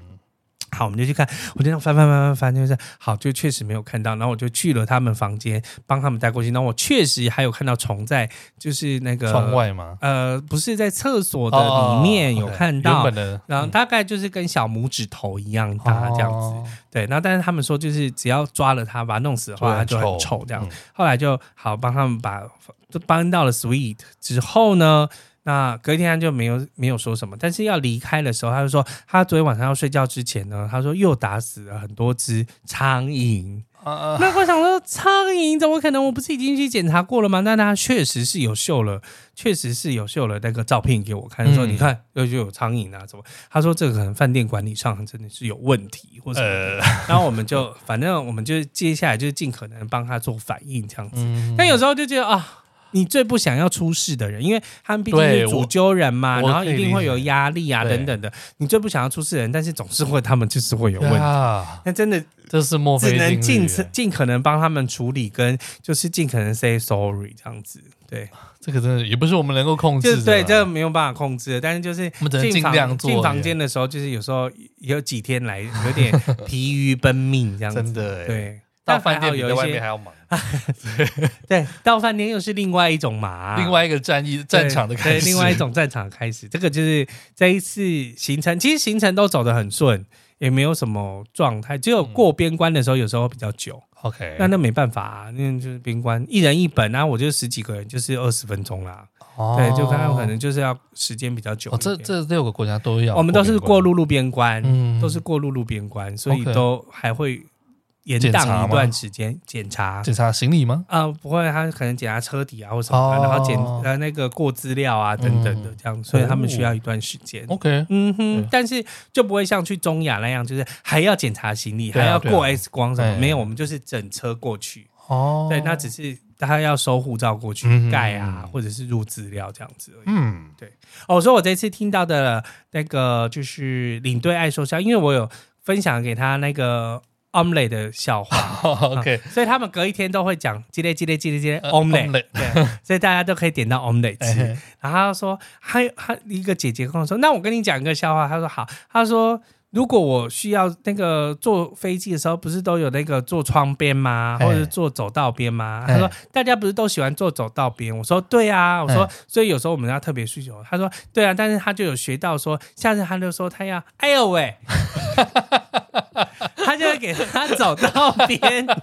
好，我们就去看，我就这样翻翻翻翻翻，就是好，就确实没有看到。然后我就去了他们房间，帮他们带过去。然后我确实还有看到虫在，就是那个窗外吗？呃，不是在厕所的里面有看到，然后大概就是跟小拇指头一样大这样子。哦、对，然后但是他们说，就是只要抓了它，把它弄死的话，它就很臭这样。嗯、后来就好帮他们把就搬到了 suite 之后呢。那隔天他就没有没有说什么，但是要离开的时候，他就说他昨天晚上要睡觉之前呢，他说又打死了很多只苍蝇。Uh, uh, 那我想说，苍蝇怎么可能？我不是已经去检查过了吗？但他确实是有秀了，确实是有秀了那个照片给我看，说、嗯、你看又就有苍蝇啊，怎么？他说这个可能饭店管理上真的是有问题，或者、呃、然后我们就反正我们就接下来就是尽可能帮他做反应这样子。嗯、但有时候就觉得啊。你最不想要出事的人，因为他们毕竟是主揪人嘛，然后一定会有压力啊等等的。你最不想要出事的人，但是总是会，他们就是会有问题。那真的，这是莫非，只能尽尽可能帮他们处理，跟就是尽可能 say sorry 这样子。对，这个真的也不是我们能够控制的。对，这个没有办法控制的。但是就是我们只能尽量做。进房间的时候，就是有时候有几天来有点疲于奔命这样子。真的，对。到饭店有一些还要忙，对 对，到饭店又是另外一种忙，另外一个战役战场的开始，另外一种战场的开始。这个就是这一次行程，其实行程都走得很顺，也没有什么状态，只有过边关的时候有时候比较久。OK，那那没办法啊，那就是边关一人一本，然后我就十几个人，就是二十分钟啦。哦，对，就看看可能就是要时间比较久。哦这这六个国家都要，我们都是过陆路边关，嗯，都是过陆路边关，所以都还会。延宕一段时间检查，检查行李吗？啊、呃，不会，他可能检查车底啊或什么，哦、然后检呃那个过资料啊等等的这样，嗯、所以他们需要一段时间。OK，嗯哼，但是就不会像去中亚那样，就是还要检查行李，啊、还要过 X 光什么，没有，我们就是整车过去。哦，对，那只是他要收护照过去盖啊，嗯、或者是入资料这样子而已。嗯，对。哦，所以我这次听到的那个就是领队爱说笑，因为我有分享给他那个。Omelette 的笑话，OK，所以他们隔一天都会讲“叽咧叽咧叽咧叽咧 omelette”，对，所以大家都可以点到 omelette 吃。然后他说，还有还一个姐姐跟我说，那我跟你讲一个笑话。他说好，他说如果我需要那个坐飞机的时候，不是都有那个坐窗边吗？或者坐走道边吗？他说大家不是都喜欢坐走道边？我说对啊，我说所以有时候我们要特别需求。他说对啊，但是他就有学到说，下次他就说他要，哎呦喂。他就会给他走到边，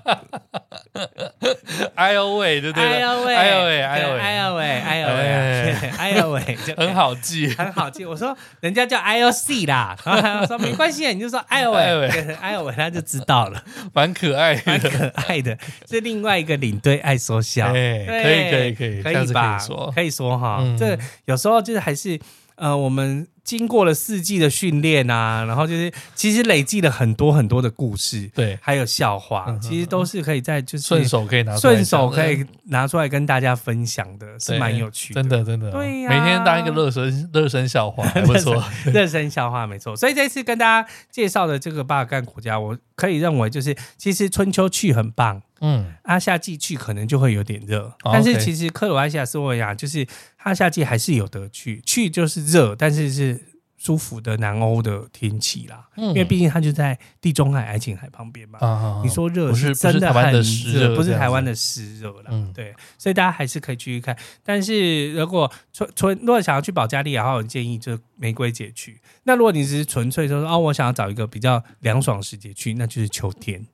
哎呦喂，对不对？哎呦喂，哎呦喂，哎呦喂，哎呦喂，哎呦喂，哎呦喂，就很好记，很好记。我说人家叫 IOC 啦，然后他说没关系，你就说哎呦喂，哎呦喂，他就知道了，蛮可爱，蛮可爱的。是另外一个领队爱说笑，可以，可以，可以，可以吧？可以说哈，这有时候就是还是呃我们。经过了四季的训练啊，然后就是其实累积了很多很多的故事，对，还有笑话，嗯、其实都是可以在就是顺手可以拿出来顺手可以拿出来跟大家分享的，是蛮有趣的，真的真的，对呀、啊，每天当一个热身热身笑话，还不错，热身笑话没错。所以这次跟大家介绍的这个巴尔干国家，我可以认为就是其实春秋去很棒。嗯，啊，夏季去可能就会有点热，哦、但是其实克罗埃西亚、斯洛文尼亚就是它夏季还是有得去，去就是热，但是是舒服的南欧的天气啦。嗯、因为毕竟它就在地中海爱琴海旁边嘛。啊、你说热是真的很热，不是台湾的湿热啦。嗯，对，所以大家还是可以去看。但是如果纯纯如果想要去保加利亚，我建议就玫瑰节去。那如果你只是纯粹说哦，我想要找一个比较凉爽时节去，那就是秋天。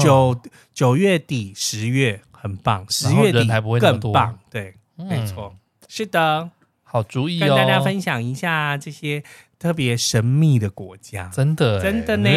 九九月底十月很棒，十月底更棒。对，没错，是的，好主意哦，跟大家分享一下这些特别神秘的国家，真的真的呢。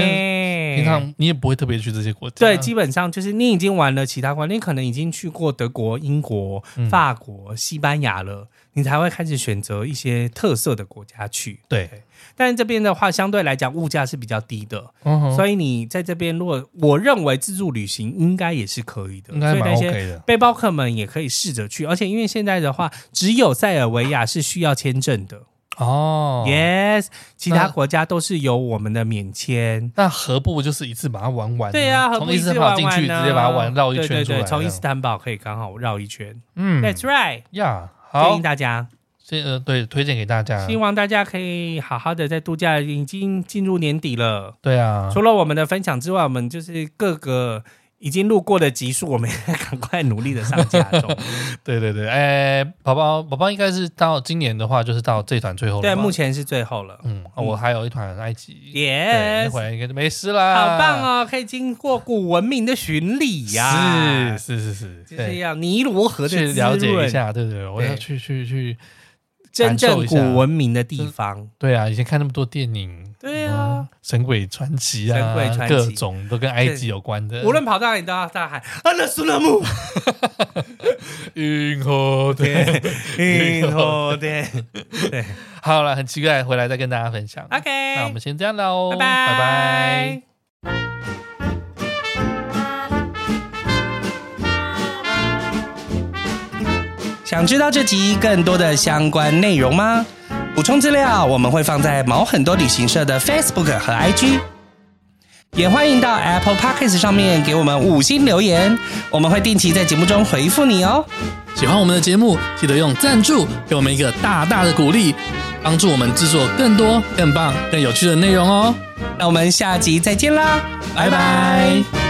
平常你也不会特别去这些国家，对，基本上就是你已经玩了其他国家，你可能已经去过德国、英国、法国、西班牙了，你才会开始选择一些特色的国家去。对。但是这边的话，相对来讲物价是比较低的，嗯、所以你在这边，如果我认为自助旅行应该也是可以的，应该蛮 OK 的。所以那些背包客们也可以试着去，而且因为现在的话，只有塞尔维亚是需要签证的哦，Yes，其他国家都是有我们的免签。那何不就是一次把它玩完？对啊，从伊斯坦堡进去，直接把它玩绕一圈出来。从伊斯坦堡可以刚好绕一圈。嗯，That's right，呀，yeah, 好，建议大家。这呃，对，推荐给大家，希望大家可以好好的在度假。已经进入年底了，对啊，除了我们的分享之外，我们就是各个已经录过的集数，我们也赶快努力的上架中。对对对，哎，宝宝宝宝应该是到今年的话，就是到这团最后了。对，目前是最后了。嗯，我还有一团埃及，耶，那回来应该就没事啦。好棒哦，可以经过古文明的巡礼呀！是是是是，就是要尼罗河的去了解一下，对对对，我要去去去。真正古文明的地方，对啊，以前看那么多电影，对啊，神鬼传奇啊，神鬼传奇，各种都跟埃及有关的，无论跑到哪里都要大喊阿拉苏拉姆，银河 天，银河 天，对，好了，很期待，回来再跟大家分享。OK，那我们先这样喽，拜拜，拜拜。想知道这集更多的相关内容吗？补充资料我们会放在某很多旅行社的 Facebook 和 IG，也欢迎到 Apple Podcast 上面给我们五星留言，我们会定期在节目中回复你哦。喜欢我们的节目，记得用赞助给我们一个大大的鼓励，帮助我们制作更多、更棒、更有趣的内容哦。那我们下集再见啦，拜拜。